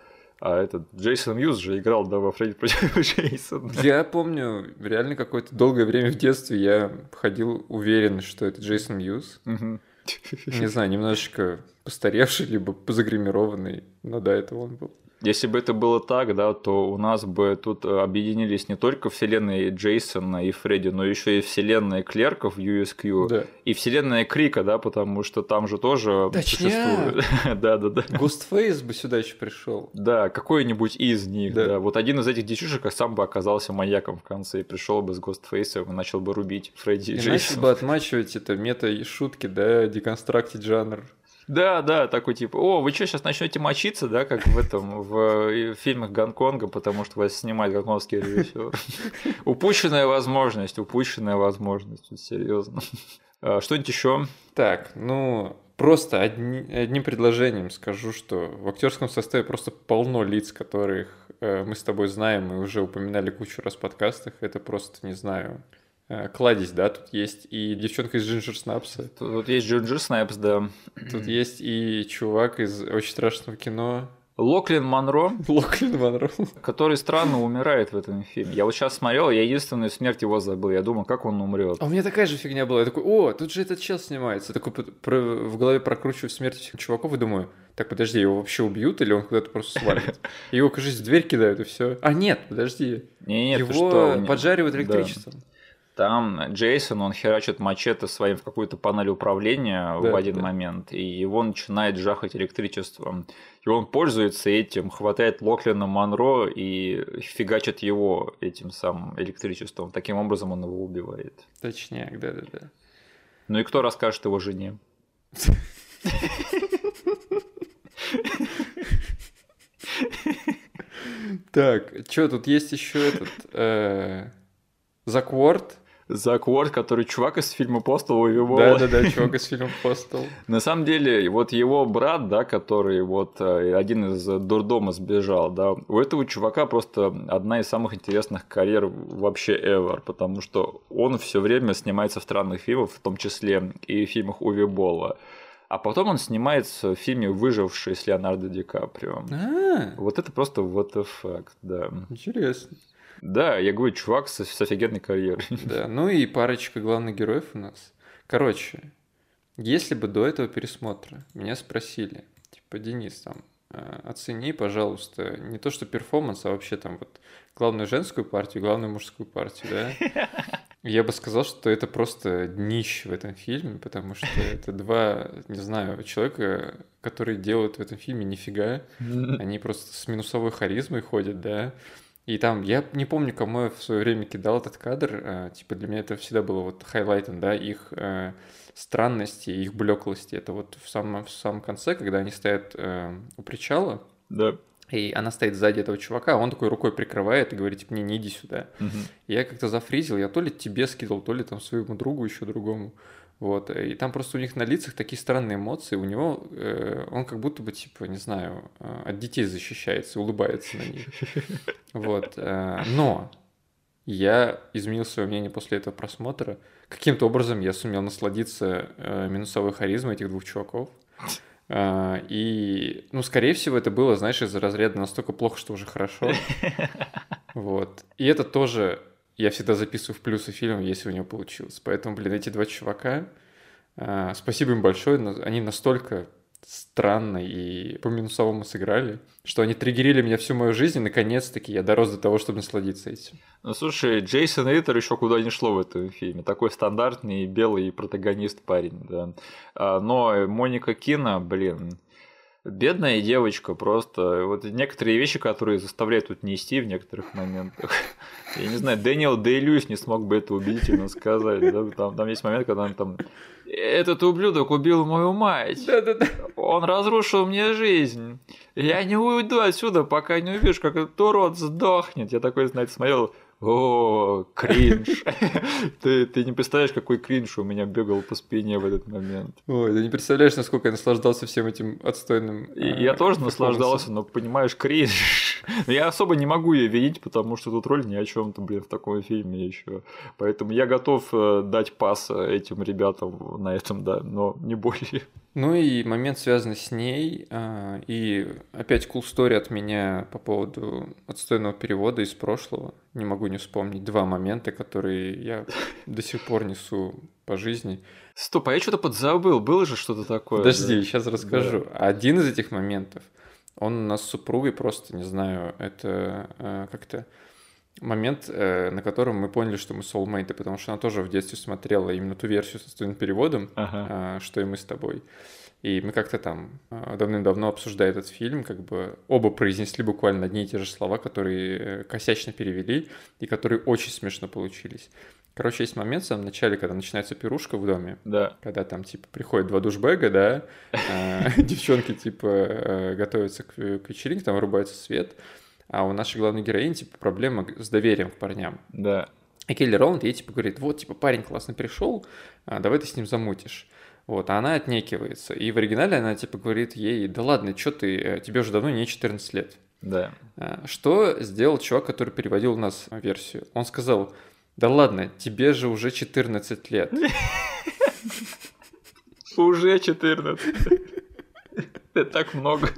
Speaker 1: а этот Джейсон Мьюз же играл, да, во Фредди против Джейсона.
Speaker 2: Я помню, реально какое-то долгое время в детстве я ходил уверен, что это Джейсон.
Speaker 1: Мгм.
Speaker 2: Не знаю, немножечко постаревший, либо позагримированный, но до этого он был.
Speaker 1: Если бы это было так, да, то у нас бы тут э, объединились не только вселенные Джейсона и Фредди, но еще и вселенная Клерков USQ
Speaker 2: Да.
Speaker 1: и вселенная Крика, да, потому что там же тоже
Speaker 2: Точняк.
Speaker 1: существует. Да, да, да.
Speaker 2: Гостфейс бы сюда еще пришел.
Speaker 1: Да, какой-нибудь из них,
Speaker 2: Да.
Speaker 1: да. Вот один из этих девчушек сам бы оказался маньяком в конце и пришел бы с Гостфейсом и начал бы рубить Фредди и
Speaker 2: И
Speaker 1: Джейсона.
Speaker 2: бы отмачивать это мета и шутки, да, деконстрактить жанр.
Speaker 1: Да, да, такой типа, о, вы что, сейчас начнете мочиться, да, как в этом, в э, фильмах Гонконга, потому что вас снимает гонконгский режиссер. Упущенная возможность, упущенная возможность, серьезно. А, Что-нибудь еще?
Speaker 2: Так, ну, просто одни- одним предложением скажу, что в актерском составе просто полно лиц, которых э, мы с тобой знаем и уже упоминали кучу раз в подкастах. Это просто, не знаю, кладезь, да, тут есть и девчонка из Джинджер Снапса,
Speaker 1: Тут вот есть Джинджер Снайпс, да.
Speaker 2: тут есть и чувак из очень страшного кино
Speaker 1: Локлин Монро,
Speaker 2: Локлин Ролл.
Speaker 1: который странно умирает в этом фильме. Я вот сейчас смотрел, я единственную смерть его забыл. Я думал, как он умрет.
Speaker 2: А у меня такая же фигня была. Я такой, о, тут же этот чел снимается. Я такой про- в голове прокручиваю смерть всех чуваков и думаю, так, подожди, его вообще убьют или он куда-то просто свалит? Его, кажется, в дверь кидают и все. А нет, подожди.
Speaker 1: Не, нет,
Speaker 2: его
Speaker 1: что?
Speaker 2: Поджаривают
Speaker 1: Да. Там Джейсон, он херачит мачете своим в какую-то панель управления
Speaker 2: Да,
Speaker 1: в один
Speaker 2: да.
Speaker 1: момент, и его начинает жахать электричеством. И он пользуется этим, хватает Локлина Монро и фигачит его этим самым электричеством. Таким образом он его убивает.
Speaker 2: Точняк, да-да-да.
Speaker 1: Ну и кто расскажет его жене?
Speaker 2: Так, что тут есть еще этот... э, Зак Уорд?
Speaker 1: Который чувак из фильма «Постол» увел.
Speaker 2: Да-да-да, чувак из фильма «Постол».
Speaker 1: На самом деле, вот его брат, да, который вот э, один из дурдома сбежал, да, у этого чувака просто одна из самых интересных карьер вообще ever, потому что он все время снимается в странных фильмах, в том числе и в фильмах Уви Болла. А потом он снимается в фильме «Выживший» с Леонардо Ди Каприо.
Speaker 2: А,
Speaker 1: Вот это просто what the fuck, да.
Speaker 2: интересно.
Speaker 1: Да, я говорю, чувак с, с офигенной карьерой.
Speaker 2: Да, ну и парочка главных героев у нас. Короче, если бы до этого пересмотра меня спросили, типа, Денис, там, э, оцени, пожалуйста, не то что перформанс, а вообще там вот главную женскую партию, главную мужскую партию, да? Я бы сказал, что это просто днище в этом фильме, потому что это два, не знаю, человека, которые делают в этом фильме нифига. Они просто с минусовой харизмой ходят, да. И там, я не помню, кому я в свое время кидал этот кадр, э, типа для меня это всегда было вот хайлайтом, да, их э, странности, их блеклости. Это вот в самом, в самом конце, когда они стоят э, у причала,
Speaker 1: Да.
Speaker 2: и она стоит сзади этого чувака, а он такой рукой прикрывает и говорит, типа, не, не иди сюда.
Speaker 1: Мгм.
Speaker 2: Я как-то зафризил, я то ли тебе скидывал, то ли там своему другу еще другому. Вот, и там просто у них на лицах такие странные эмоции, у него, э, он как будто бы, типа, не знаю, э, от детей защищается, улыбается на них. Вот, э, но я изменил свое мнение после этого просмотра. Каким-то образом я сумел насладиться э, минусовой харизмой этих двух чуваков. А, И, ну, скорее всего, это было, знаешь, из разряда настолько плохо, что уже хорошо. Вот. И это тоже я всегда записываю в плюсы фильма, если у него получилось. Поэтому, блин, эти два чувака, а, спасибо им большое, но они настолько странно и по-минусовому сыграли, что они триггерили меня всю мою жизнь, и наконец-таки я дорос до того, чтобы насладиться этим.
Speaker 1: Ну, слушай, Джейсон Ритер еще куда не шло в этом фильме. Такой стандартный белый протагонист парень, да. А, но Моника Кина, блин, бедная девочка просто. Вот некоторые вещи, которые заставляют тут нести в некоторых моментах. Я не знаю, Дэниел Дэй Льюис не смог бы это убедительно сказать. Да? Там, там есть момент, когда он там этот ублюдок убил мою мать.
Speaker 2: Да-да-да.
Speaker 1: Он разрушил мне жизнь. Я не уйду отсюда, пока не увижу, как этот урод сдохнет. Я такой, знаете, смотрел, о, кринж. ты, ты не представляешь, какой кринж у меня бегал по спине в этот момент.
Speaker 2: Ой, ты не представляешь, насколько я наслаждался всем этим отстойным.
Speaker 1: И, э, я тоже наслаждался, но понимаешь, кринж. я особо не могу ее видеть, потому что тут роль ни о чем-то, блин, в таком фильме еще. Поэтому я готов э, дать пас этим ребятам на этом, да, но не более.
Speaker 2: Ну и момент, связанный с ней, а, и опять cool story от меня по поводу отстойного перевода из прошлого. Не могу не вспомнить два момента, которые я до сих пор несу по жизни.
Speaker 1: Стоп, а я что-то подзабыл, было же что-то такое.
Speaker 2: Подожди, да? сейчас расскажу. Да. Один из этих моментов, он у нас с супругой просто, не знаю, это а, как-то момент, э, на котором мы поняли, что мы soulmate, потому что она тоже в детстве смотрела именно ту версию с отстойным переводом, ага. А, что и мы с тобой. И мы как-то там а, давным-давно обсуждая этот фильм, как бы оба произнесли буквально одни и те же слова, которые э, косячно перевели и которые очень смешно получились. Короче, есть момент в самом начале, когда начинается пирушка в доме.
Speaker 1: Да.
Speaker 2: Когда там, типа, приходят два душбэга, да, а, девчонки, типа, э, готовятся к вечеринке, там вырубается свет, а у нашей главной героини, типа, проблема с доверием к парням.
Speaker 1: Да.
Speaker 2: И Келли Роланд ей, типа, говорит, вот, типа, парень классно пришел, а, давай ты с ним замутишь. Вот, а она отнекивается. И в оригинале она, типа, говорит ей, да ладно, что ты, э, тебе уже давно не 14 лет.
Speaker 1: Да.
Speaker 2: А, что сделал чувак, который переводил у нас версию? Он сказал, да ладно, тебе же уже 14 лет.
Speaker 1: Уже 14. Это так много.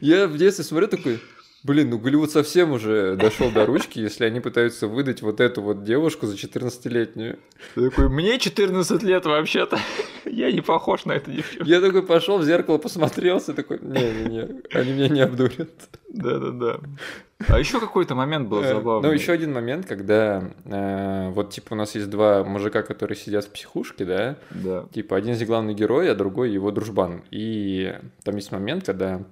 Speaker 2: Я в детстве смотрю такой, Блин, ну Голливуд совсем уже дошел до ручки, если они пытаются выдать вот эту вот девушку за 14-летнюю.
Speaker 1: Ты такой, мне 14 лет вообще-то. Я не похож на эту девчонку.
Speaker 2: Я такой пошел в зеркало, посмотрелся, такой, не-не-не, они меня не обдурят.
Speaker 1: Да-да-да. А еще какой-то момент был э, забавный.
Speaker 2: Ну, еще один момент, когда э, вот типа у нас есть два мужика, которые сидят в психушке, да?
Speaker 1: Да.
Speaker 2: Типа один из них главный герой, а другой его дружбан. И там есть момент, когда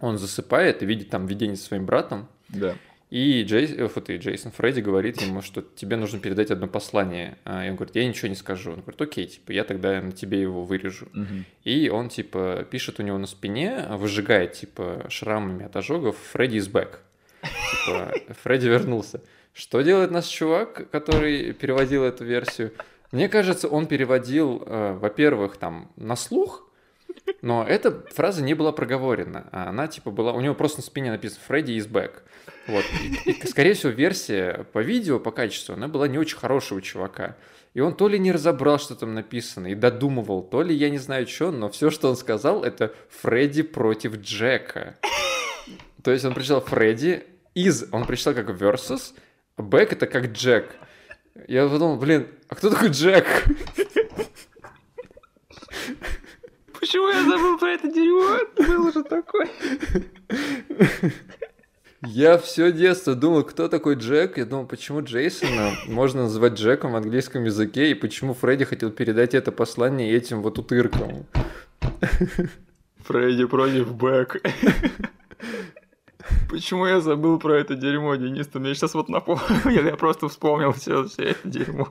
Speaker 2: он засыпает и видит там видение со своим братом.
Speaker 1: Да.
Speaker 2: И, Джей, э, вот и Джейсон Фредди говорит ему, что тебе нужно передать одно послание. А, и он говорит, я ничего не скажу. Он говорит, окей, типа, я тогда на тебе его вырежу.
Speaker 1: Угу.
Speaker 2: И он, типа, пишет у него на спине, выжигает, типа, шрамами от ожогов «Фредди is back». Типа, Фредди вернулся. Что делает наш чувак, который переводил эту версию? Мне кажется, он переводил, э, во-первых, там, на слух, но эта фраза не была проговорена. Она типа была... У него просто на спине написано «Фредди is back». Вот. И, и, скорее всего, версия по видео, по качеству, она была не очень хорошего чувака. И он то ли не разобрал, что там написано, и додумывал, то ли я не знаю что, но все, что он сказал, это Фредди против Джека. То есть он прочитал Фредди из, он прочитал как versus, Бэк это как Джек. Я подумал, блин, а кто такой Джек?
Speaker 1: Почему я забыл про это дерьмо? Было же такое.
Speaker 2: Я все детство думал, кто такой Джек. Я думал, почему Джейсона можно называть Джеком в английском языке, и почему Фредди хотел передать это послание этим вот утыркам.
Speaker 1: Фредди против Бэк. Почему я забыл про это дерьмо, Денис? Ты мне сейчас вот напомнил, я просто вспомнил все, все это дерьмо.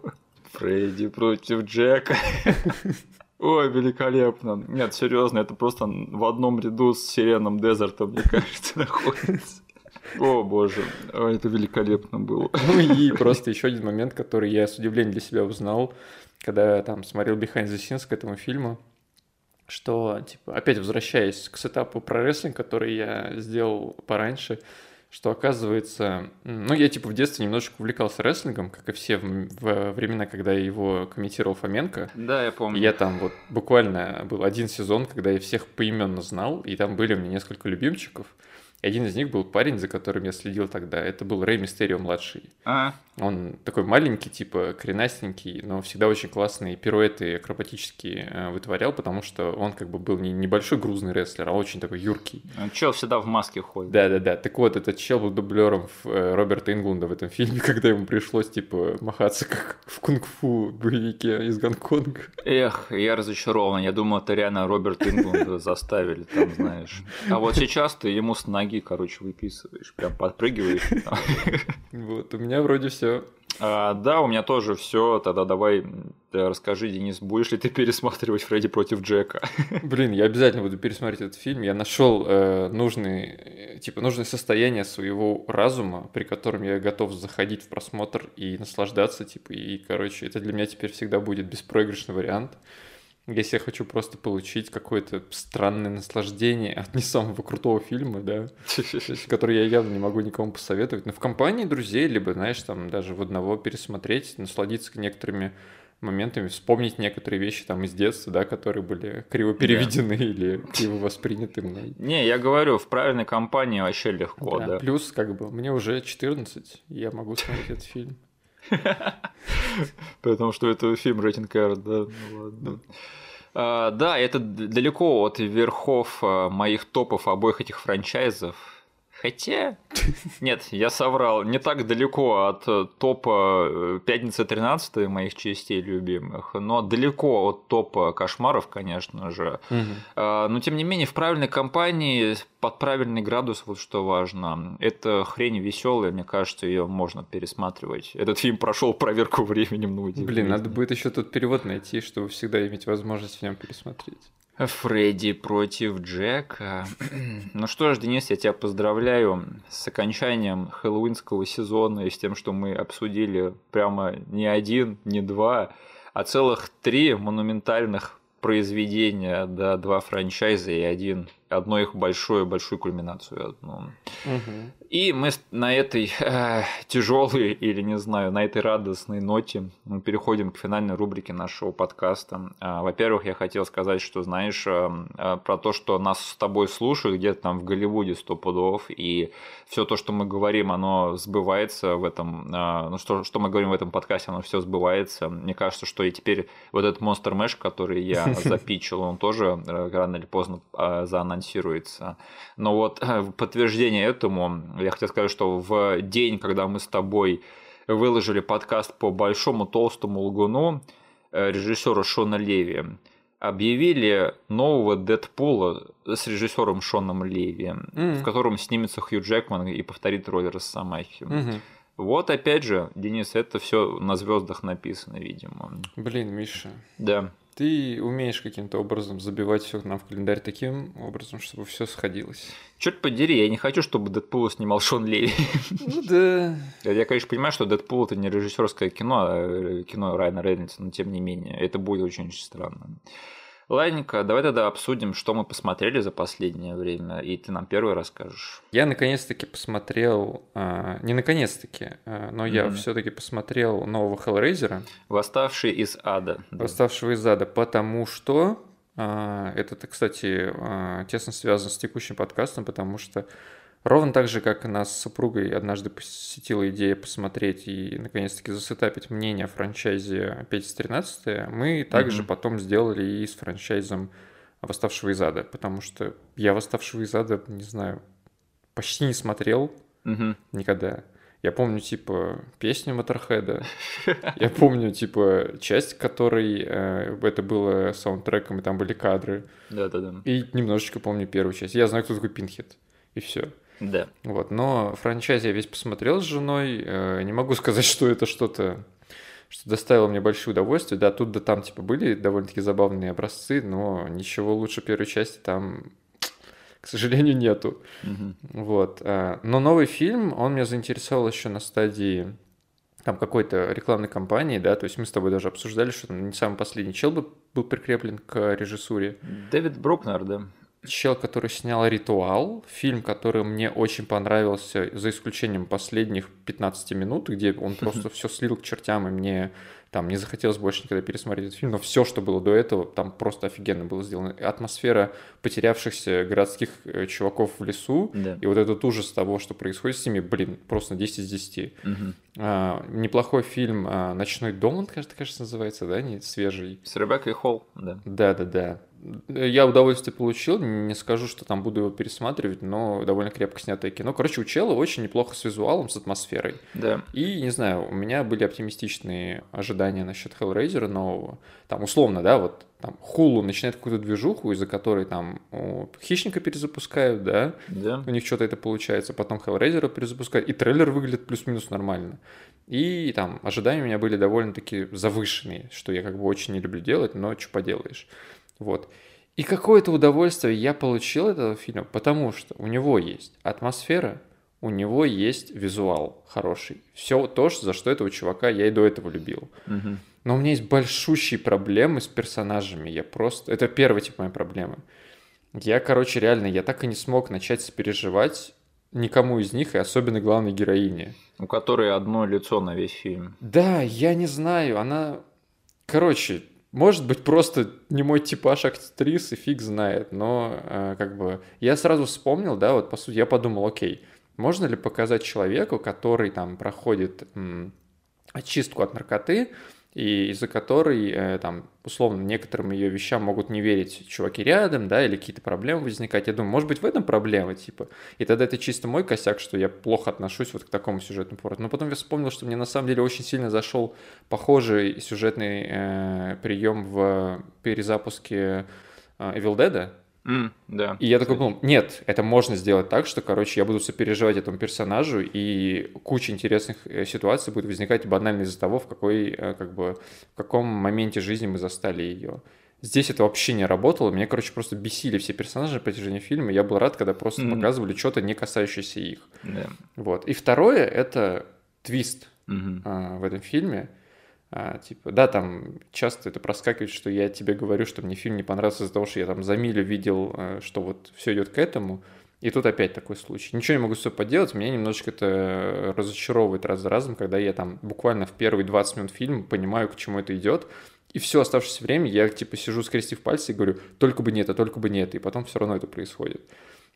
Speaker 1: Фредди против Джека. Ой, великолепно. Нет, серьезно, это просто в одном ряду с Сиреном Дезертом, мне кажется, находится. О боже, это великолепно было.
Speaker 2: Ну и просто еще один момент, который я с удивлением для себя узнал, когда я там смотрел Behind the Scenes к этому фильму, что, типа, опять возвращаясь к сетапу про рестлинг, который я сделал пораньше, что оказывается, ну, я типа в детстве немножечко увлекался рестлингом, как и все в, в времена, когда его комментировал Фоменко.
Speaker 1: Да, я помню.
Speaker 2: Я там вот буквально был один сезон, когда я всех поименно знал, и там были у меня несколько любимчиков. Один из них был парень, за которым я следил тогда. Это был Рэй Мистерио младший.
Speaker 1: А,
Speaker 2: Он такой маленький, типа коренастенький, но всегда очень классные пируэты акробатические э, вытворял, потому что он как бы был не небольшой грузный рестлер, а очень такой юркий.
Speaker 1: чел всегда в маске ходит.
Speaker 2: Да-да-да. Так вот, этот чел был дублером в, э, Роберта Инглунда в этом фильме, когда ему пришлось, типа, махаться как в кунг-фу боевике из Гонконга.
Speaker 1: Эх, я разочарован. Я думал, это реально Роберт Инглунда заставили, там, знаешь. А вот сейчас ты ему с ноги, короче, выписываешь, прям подпрыгиваешь.
Speaker 2: Вот, у меня вроде все.
Speaker 1: А, да, у меня тоже все. Тогда давай расскажи, Денис, будешь ли ты пересматривать Фредди против Джека?
Speaker 2: Блин, я обязательно буду пересмотреть этот фильм. Я нашел э, нужный, э, типа, нужное состояние своего разума, при котором я готов заходить в просмотр и наслаждаться, типа, и, короче, это для меня теперь всегда будет беспроигрышный вариант. Если я хочу просто получить какое-то странное наслаждение от не самого крутого фильма, да, который я явно не могу никому посоветовать, но в компании друзей, либо, знаешь, там даже в одного пересмотреть, насладиться некоторыми моментами, вспомнить некоторые вещи там из детства, да, которые были криво переведены или криво восприняты мной.
Speaker 1: Не, я говорю, в правильной компании вообще легко,
Speaker 2: Да,
Speaker 1: да.
Speaker 2: Плюс, как бы, мне уже 14, и я могу смотреть этот фильм.
Speaker 1: Потому что это фильм рейтинг R, да, ну ладно. А, да, это далеко от верхов а, моих топов обоих этих франчайзов. Хотя... Нет, я соврал. Не так далеко от э, топа э, «Пятница 13 моих частей любимых, но далеко от топа «Кошмаров», конечно же. А, Но тем не менее, в правильной компании, под правильный градус, вот что важно. Это хрень веселая, мне кажется, ее можно пересматривать. Этот фильм прошел проверку временем, ну
Speaker 2: Блин, надо будет еще тут перевод найти, чтобы всегда иметь возможность в нем пересмотреть.
Speaker 1: Фредди против Джека. Ну что ж, Денис, я тебя поздравляю с окончанием хэллоуинского сезона и с тем, что мы обсудили прямо не один, не два, а целых три монументальных произведения, да, два франчайза и один, одно их большую, большую кульминацию одну.
Speaker 2: Мгм.
Speaker 1: И мы на этой тяжелой или, не знаю, на этой радостной ноте мы переходим к финальной рубрике нашего подкаста. А, Во-первых, я хотел сказать, что, знаешь, а, а, про то, что нас с тобой слушают где-то там в Голливуде сто пудов, и все то, что мы говорим, оно сбывается в этом, а, ну что, что мы говорим в этом подкасте, оно все сбывается. Мне кажется, что и теперь вот этот Monster Mesh, который я запичил, он тоже э, рано или поздно а, заанонсируется. Но вот э, в подтверждение этому я хотел сказать, что в день, когда мы с тобой выложили подкаст по большому толстому лгуну э, режиссера Шона Леви, объявили нового Дэдпула с режиссером Шоном Леви,
Speaker 2: Мгм.
Speaker 1: в котором снимется Хью Джекман и повторит роль Росомахи.
Speaker 2: Мгм.
Speaker 1: Вот опять же, Денис, это все на звездах написано, видимо.
Speaker 2: Блин, Миша,
Speaker 1: Да.
Speaker 2: Ты умеешь каким-то образом забивать все нам в календарь таким образом, чтобы все сходилось.
Speaker 1: Черт подери, я не хочу, чтобы Дэдпула снимал Шон Леви.
Speaker 2: Ну да.
Speaker 1: Я, конечно, понимаю, что Дэдпул это не режиссерское кино, а кино Райана Рейнольдса, но тем не менее, это будет очень-очень странно. Ладненько, давай тогда обсудим, что мы посмотрели за последнее время, и ты нам первый расскажешь.
Speaker 2: Я наконец-таки посмотрел, а, не наконец-таки, а, но я
Speaker 1: Мгм.
Speaker 2: все-таки посмотрел нового Хеллрейзера,
Speaker 1: Восставший из ада. Да.
Speaker 2: восставшего из ада, потому что а, это, кстати, а, тесно связано с текущим подкастом, потому что ровно так же, как нас с супругой однажды посетила идея посмотреть и наконец-таки засетапить мнение о франчайзе «Петя 13 мы также
Speaker 1: Мгм.
Speaker 2: потом сделали и с франчайзом «Восставшего из ада», потому что я «Восставшего из ада», не знаю, почти не смотрел,
Speaker 1: Мгм.
Speaker 2: никогда. Я помню, типа, песню Моторхеда. Я помню, типа, часть, которой э, это было саундтреком, и там были кадры.
Speaker 1: Да-да-да.
Speaker 2: И немножечко помню первую часть. Я знаю, кто такой Пинхед. И все.
Speaker 1: Да.
Speaker 2: Вот. Но франчайз я весь посмотрел с женой. Э, Не могу сказать, что это что-то что доставило мне большое удовольствие. Да, тут да там, типа, были довольно-таки забавные образцы, но ничего лучше первой части там, к сожалению, нету.
Speaker 1: Мгм.
Speaker 2: Вот. а, Но новый фильм, он меня заинтересовал еще на стадии там какой-то рекламной кампании, да, то есть мы с тобой даже обсуждали, что не самый последний чел бы- был прикреплен к режиссуре.
Speaker 1: Дэвид Брукнер, да.
Speaker 2: Чел, который снял «Ритуал», фильм, который мне очень понравился, за исключением последних 15 минут, где он просто все слил к чертям, и мне там не захотелось больше никогда пересмотреть этот фильм, но все, что было до этого, там просто офигенно было сделано. Атмосфера потерявшихся городских э, чуваков в лесу,
Speaker 1: Да.
Speaker 2: и вот этот ужас того, что происходит с ними, блин, просто на 10 из 10.
Speaker 1: Мгм.
Speaker 2: А, неплохой фильм а, «Ночной дом», он, кажется, кажется, называется, да, не свежий.
Speaker 1: С Ребеккой Холл, да.
Speaker 2: Да, да, да. Я удовольствие получил, не скажу, что там буду его пересматривать, но довольно крепко снятое кино. Короче, у Чела очень неплохо с визуалом, с атмосферой.
Speaker 1: Да.
Speaker 2: И, не знаю, у меня были оптимистичные ожидания насчет Hellraiser нового. Там, условно, да, вот там Хулу начинает какую-то движуху, из-за которой там о, Хищника перезапускают, да,
Speaker 1: Да.
Speaker 2: у них что-то это получается, потом Hellraiser перезапускают, и трейлер выглядит плюс-минус нормально. И там ожидания у меня были довольно-таки завышенные, что я как бы очень не люблю делать, но что поделаешь. Вот. И какое-то удовольствие я получил от этого фильма, потому что у него есть атмосфера, у него есть визуал хороший. Все то, за что этого чувака я и до этого любил. Но у меня есть большущие проблемы с персонажами. Я просто... Это первый тип моей проблемы. Я, короче, реально, я так и не смог начать сопереживать никому из них, и особенно главной героине.
Speaker 1: У которой одно лицо на весь фильм.
Speaker 2: Да, я не знаю, она... Короче, может быть, просто не мой типаж актрисы, фиг знает, но э, как бы я сразу вспомнил, да, вот по сути, я подумал, окей, можно ли показать человеку, который там проходит м, очистку от наркоты, и из-за которой, э, там, условно, некоторым ее вещам могут не верить чуваки рядом, да, или какие-то проблемы возникать. Я думаю, может быть, в этом проблема, типа. И тогда это чисто мой косяк, что я плохо отношусь вот к такому сюжетному повороту. Но потом я вспомнил, что мне на самом деле очень сильно зашел похожий сюжетный э, прием в перезапуске э, Evil Dead.
Speaker 1: М, да.
Speaker 2: И я такой подумал, нет, это можно сделать так, что, короче, я буду сопереживать этому персонажу, и куча интересных э, ситуаций будет возникать банально из-за того, в какой, э, как бы, в каком моменте жизни мы застали ее. Здесь это вообще не работало. Меня, короче, просто бесили все персонажи на протяжении фильма. Я был рад, когда просто
Speaker 1: Мгм.
Speaker 2: показывали что-то, не касающееся их.
Speaker 1: Да.
Speaker 2: Вот. И второе — это твист
Speaker 1: Мгм.
Speaker 2: а, в этом фильме. А, типа, да, там часто это проскакивает, что я тебе говорю, что мне фильм не понравился из-за того, что я там за милю видел, э, что вот все идет к этому. И тут опять такой случай. Ничего не могу с собой поделать, меня немножечко это разочаровывает раз за разом, когда я там буквально в первые 20 минут фильма понимаю, к чему это идет, и все оставшееся время я типа сижу, скрестив пальцы и говорю, только бы не это, только бы не это, и потом все равно это происходит.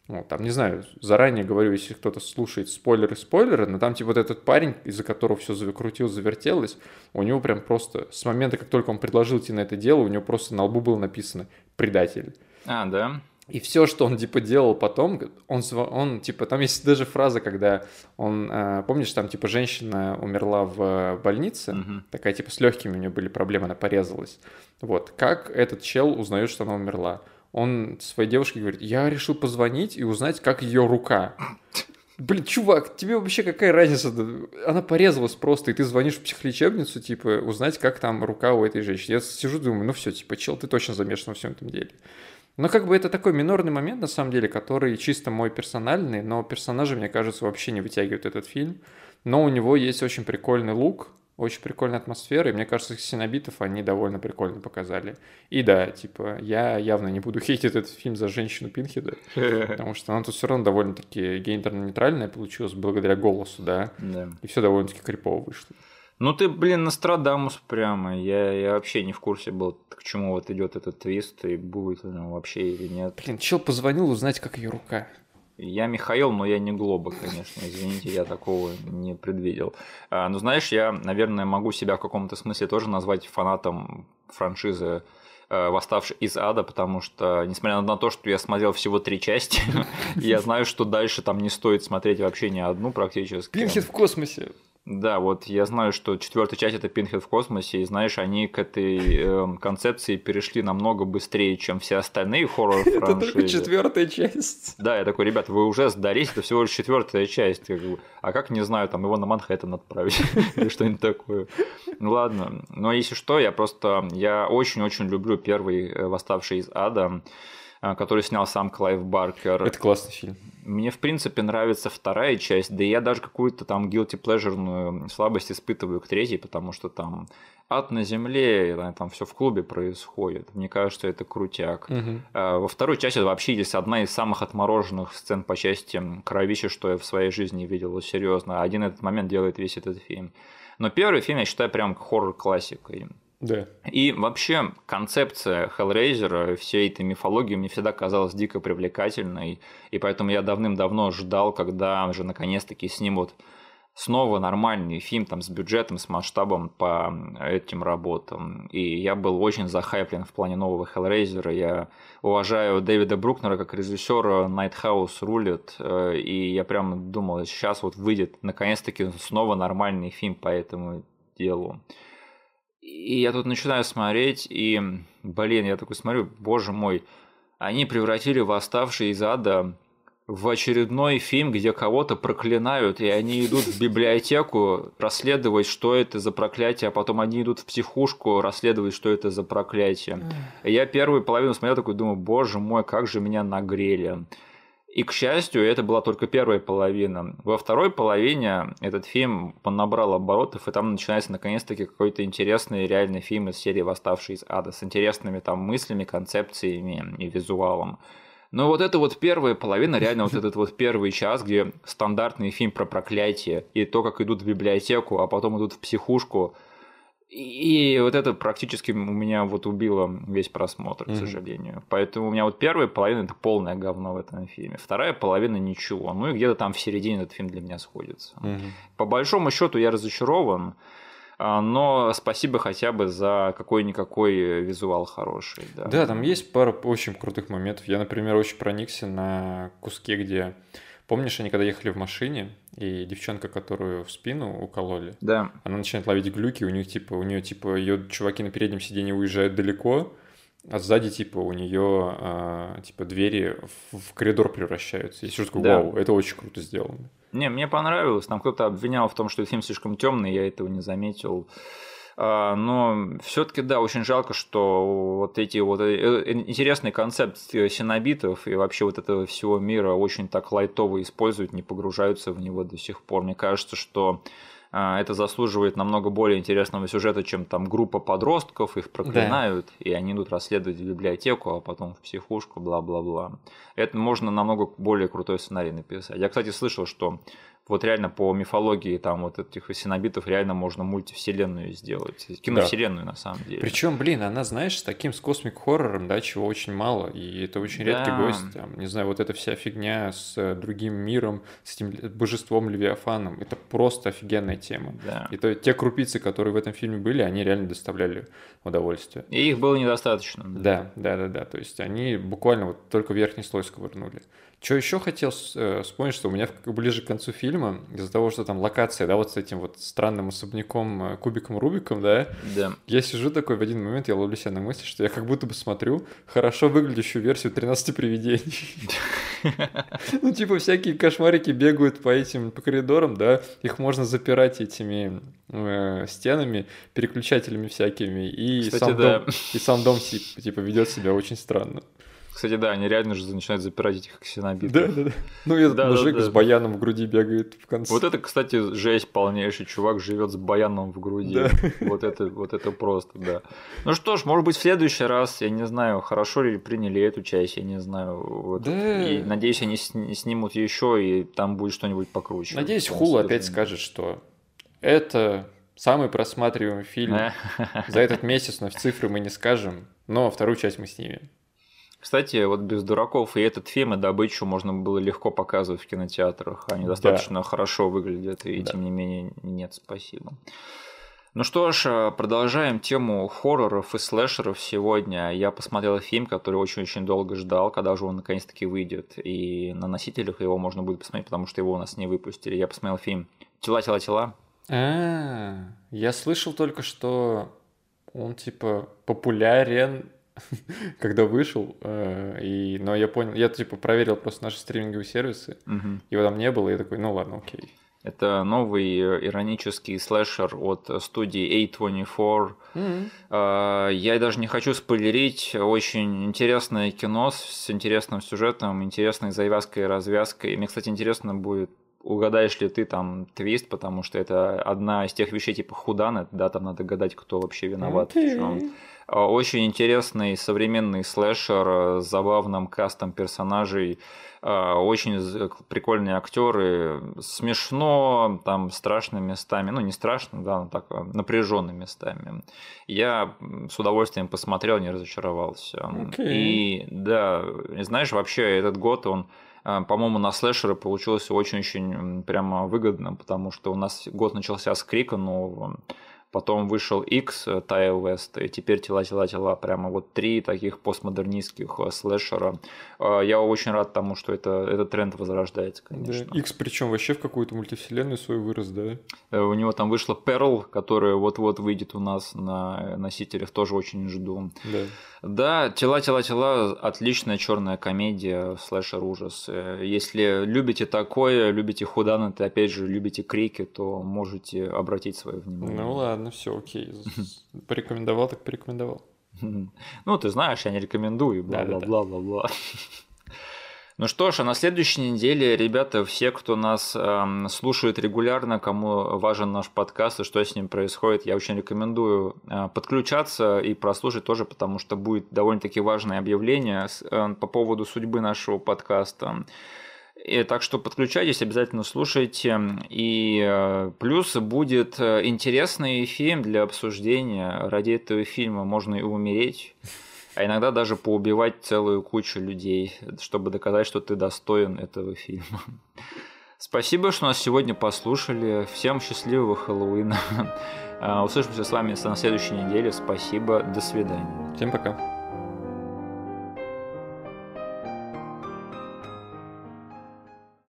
Speaker 2: Вот, там, не знаю, заранее говорю, если кто-то слушает спойлеры, спойлеры, но там, типа, вот этот парень, из-за которого все закрутил, завертелось, у него прям просто, с момента, как только он предложил идти на это дело, у него просто на лбу было написано «предатель».
Speaker 1: А, да.
Speaker 2: И все, что он, типа, делал потом, он, он типа, там есть даже фраза, когда он, э, помнишь, там, типа, женщина умерла в больнице,
Speaker 1: Мгм.
Speaker 2: такая, типа, с легкими у нее были проблемы, она порезалась. Вот, как этот чел узнает, что она умерла? Он своей девушке говорит, я решил позвонить и узнать, как ее рука. Блин, чувак, тебе вообще какая разница? Она порезалась просто, и ты звонишь в психлечебницу, типа, узнать, как там рука у этой женщины. Я сижу, думаю, ну все, типа, чел, ты точно замешан во всем этом деле. Но как бы это такой минорный момент, на самом деле, который чисто мой персональный, но персонажи, мне кажется, вообще не вытягивают этот фильм. Но у него есть очень прикольный лук, очень прикольная атмосфера, и мне кажется, синобитов они довольно прикольно показали. И да, типа, я явно не буду хейтить этот фильм за женщину Пинхеда, потому что она тут все равно довольно-таки гендерно-нейтральная получилась благодаря голосу, да,
Speaker 1: Да.
Speaker 2: и все довольно-таки крипово вышло.
Speaker 1: Ну ты, блин, Нострадамус прямо. Я, я вообще не в курсе был, к чему вот идет этот твист, и будет он вообще или нет.
Speaker 2: Блин, чел позвонил узнать, как ее рука.
Speaker 1: Я Михаил, но я не Глоба, конечно. Извините, я такого не предвидел. А, ну, знаешь, я, наверное, могу себя в каком-то смысле тоже назвать фанатом франшизы э, «Восставший из ада», потому что, несмотря на то, что я смотрел всего три части, я знаю, что дальше там не стоит смотреть вообще ни одну практически.
Speaker 2: Пинхед в космосе.
Speaker 1: Да, вот я знаю, что четвертая часть это Пинхед в космосе, и знаешь, они к этой эм, концепции перешли намного быстрее, чем все остальные хоррор
Speaker 2: Это только
Speaker 1: франшизы.
Speaker 2: четвертая часть.
Speaker 1: Да, я такой, ребят, вы уже сдались, это всего лишь четвертая часть. А как, не знаю, там его на Манхэттен отправить или что-нибудь такое. Ну ладно. Но если что, я просто, я очень-очень люблю первый э, «Восставший из ада», э, который снял сам Клайв Баркер.
Speaker 2: Это классный фильм.
Speaker 1: Мне, в принципе, нравится вторая часть, да и я даже какую-то там guilty pleasure слабость испытываю к третьей, потому что там ад на земле, там все в клубе происходит. Мне кажется, это крутяк. А, Во второй части вообще есть одна из самых отмороженных сцен по части кровища, что я в своей жизни видел, серьезно. Один этот момент делает весь этот фильм. Но первый фильм я считаю прям хоррор-классикой.
Speaker 2: Да.
Speaker 1: И вообще концепция Hellraiser, всей этой мифологии мне всегда казалась дико привлекательной, и поэтому я давным-давно ждал, когда уже наконец-таки снимут снова нормальный фильм там с бюджетом, с масштабом по этим работам. И я был очень захайплен в плане нового Hellraiser. Я уважаю Дэвида Брукнера как режиссера, Найтхаус рулит, э, и я прям думал, сейчас вот выйдет наконец-таки снова нормальный фильм по этому делу. И я тут начинаю смотреть, и, блин, я такой смотрю, боже мой, они превратили «Восставшие из ада» в очередной фильм, где кого-то проклинают, и они идут в библиотеку расследовать, что это за проклятие, а потом они идут в психушку расследовать, что это за проклятие. Я первую половину смотрел такой, думаю, боже мой, как же меня нагрели. И, к счастью, это была только первая половина. Во второй половине этот фильм набрал оборотов, и там начинается наконец-таки какой-то интересный реальный фильм из серии «Восставший из ада» с интересными там мыслями, концепциями и визуалом. Но вот это вот первая половина, реально вот этот вот первый час, где стандартный фильм про проклятие, и то, как идут в библиотеку, а потом идут в психушку, и вот это практически у меня вот убило весь просмотр, к mm-hmm. сожалению. Поэтому у меня вот первая половина это полное говно в этом фильме, вторая половина ничего. Ну и где-то там в середине этот фильм для меня сходится. Mm-hmm. По большому счету я разочарован, а, но спасибо хотя бы за какой-никакой визуал хороший. Да.
Speaker 2: да, там есть пара очень крутых моментов. Я, например, очень проникся на куске, где Помнишь, они когда ехали в машине, и девчонка, которую в спину укололи,
Speaker 1: да.
Speaker 2: она начинает ловить глюки, у них типа, у нее типа ее чуваки на переднем сиденье уезжают далеко, а сзади типа у нее а, типа двери в, в коридор превращаются. Я сижу такой, да. вау, это очень круто сделано.
Speaker 1: Не, мне понравилось. Там кто-то обвинял в том, что фильм слишком темный, я этого не заметил. А, но все-таки, да, очень жалко, что вот эти вот э, э, интересные концепции синобитов и вообще вот этого всего мира очень так лайтово используют, не погружаются в него до сих пор. Мне кажется, что а, это заслуживает намного более интересного сюжета, чем там группа подростков, их проклинают, да. и они идут расследовать в библиотеку, а потом в психушку, бла-бла-бла. Это можно намного более крутой сценарий написать. Я, кстати, слышал, что вот реально по мифологии там вот этих синобитов реально можно мультивселенную сделать. Киновселенную да. на самом деле.
Speaker 2: Причем, блин, она, знаешь, с таким с космик хоррором, да, чего очень мало. И это очень редкий да. гость. Там, не знаю, вот эта вся фигня с э, другим миром, с этим божеством Левиафаном. Это просто офигенная тема.
Speaker 1: Да.
Speaker 2: И то те крупицы, которые в этом фильме были, они реально доставляли удовольствие.
Speaker 1: И их было недостаточно.
Speaker 2: Да, да, да, да. То есть они буквально вот только верхний слой сковырнули. Что еще хотел э, вспомнить, что у меня ближе к концу фильма, из-за того, что там локация, да, вот с этим вот странным особняком э, кубиком Рубиком, да,
Speaker 1: да.
Speaker 2: я сижу такой в один момент, я ловлю себя на мысли, что я как будто бы смотрю хорошо выглядящую версию 13 привидений. Ну, типа, всякие кошмарики бегают по этим, по коридорам, да, их можно запирать этими э, стенами, переключателями всякими, и сам дом, и сам дом, типа, ведет себя очень странно.
Speaker 1: Кстати, да, они реально же начинают запирать этих ксенобитов.
Speaker 2: Да, да, да. Ну, этот да, мужик да, да. с баяном в груди бегает в конце.
Speaker 1: Вот это, кстати, жесть полнейший. Чувак живет с баяном в груди. Да. Вот это, вот это просто, да. Ну что ж, может быть, в следующий раз, я не знаю, хорошо ли приняли эту часть, я не знаю. Вот. Да. И надеюсь, они снимут еще, и там будет что-нибудь покруче.
Speaker 2: Надеюсь, Хул опять скажет, что это самый просматриваемый фильм за этот месяц, но в цифры мы не скажем, но вторую часть мы снимем.
Speaker 1: Кстати, вот без дураков и этот фильм, и добычу можно было легко показывать в кинотеатрах. Они достаточно да. хорошо выглядят, и да. тем не менее нет, спасибо. Ну что ж, э, продолжаем тему хорроров и слэшеров сегодня. Я посмотрел фильм, который очень-очень долго ждал, когда же он наконец-таки выйдет. И на носителях его можно будет посмотреть, потому что его у нас не выпустили. Я посмотрел фильм «Тела, тела, тела».
Speaker 2: А, я слышал только, что он типа популярен когда вышел, э, и, но я понял, я типа проверил просто наши стриминговые сервисы,
Speaker 1: угу.
Speaker 2: его там не было, и я такой, ну ладно, окей.
Speaker 1: Это новый э, иронический слэшер от студии A24. Mm-hmm. Я даже не хочу спойлерить. Очень интересное кино с интересным сюжетом, интересной завязкой и развязкой. Мне, кстати, интересно будет угадаешь ли ты там твист, потому что это одна из тех вещей типа худанет, да, там надо гадать, кто вообще виноват okay. в чем. Очень интересный современный слэшер с забавным кастом персонажей, очень прикольные актеры, смешно, там страшными местами, ну не страшно, да, но так напряженными местами. Я с удовольствием посмотрел, не разочаровался. Okay. И да, знаешь, вообще этот год он по-моему, на слэшеры получилось очень-очень прямо выгодно, потому что у нас год начался с Крика нового, Потом вышел X, Тайл Вест, и теперь тела, тела, тела. Прямо вот три таких постмодернистских э, слэшера. Э, я очень рад тому, что это, этот тренд возрождается, конечно.
Speaker 2: Да. X причем вообще в какую-то мультивселенную свою вырос, да?
Speaker 1: Э, у него там вышла Перл, которая вот-вот выйдет у нас на носителях, тоже очень жду.
Speaker 2: Да.
Speaker 1: Да, тела, тела, тела, отличная черная комедия, слэшер ужас. Если любите такое, любите худанаты, опять же, любите крики, то можете обратить свое внимание.
Speaker 2: Ну ладно, все окей. Порекомендовал, так порекомендовал.
Speaker 1: Ну, ты знаешь, я не рекомендую, бла-бла-бла-бла-бла. Ну что ж, а на следующей неделе, ребята, все, кто нас э, слушает регулярно, кому важен наш подкаст и что с ним происходит, я очень рекомендую э, подключаться и прослушать тоже, потому что будет довольно-таки важное объявление э, по поводу судьбы нашего подкаста. И, так что подключайтесь, обязательно слушайте. И э, плюс будет э, интересный фильм для обсуждения. Ради этого фильма можно и умереть а иногда даже поубивать целую кучу людей, чтобы доказать, что ты достоин этого фильма. Спасибо, что нас сегодня послушали. Всем счастливого Хэллоуина. Услышимся с вами на следующей неделе. Спасибо. До свидания.
Speaker 2: Всем пока.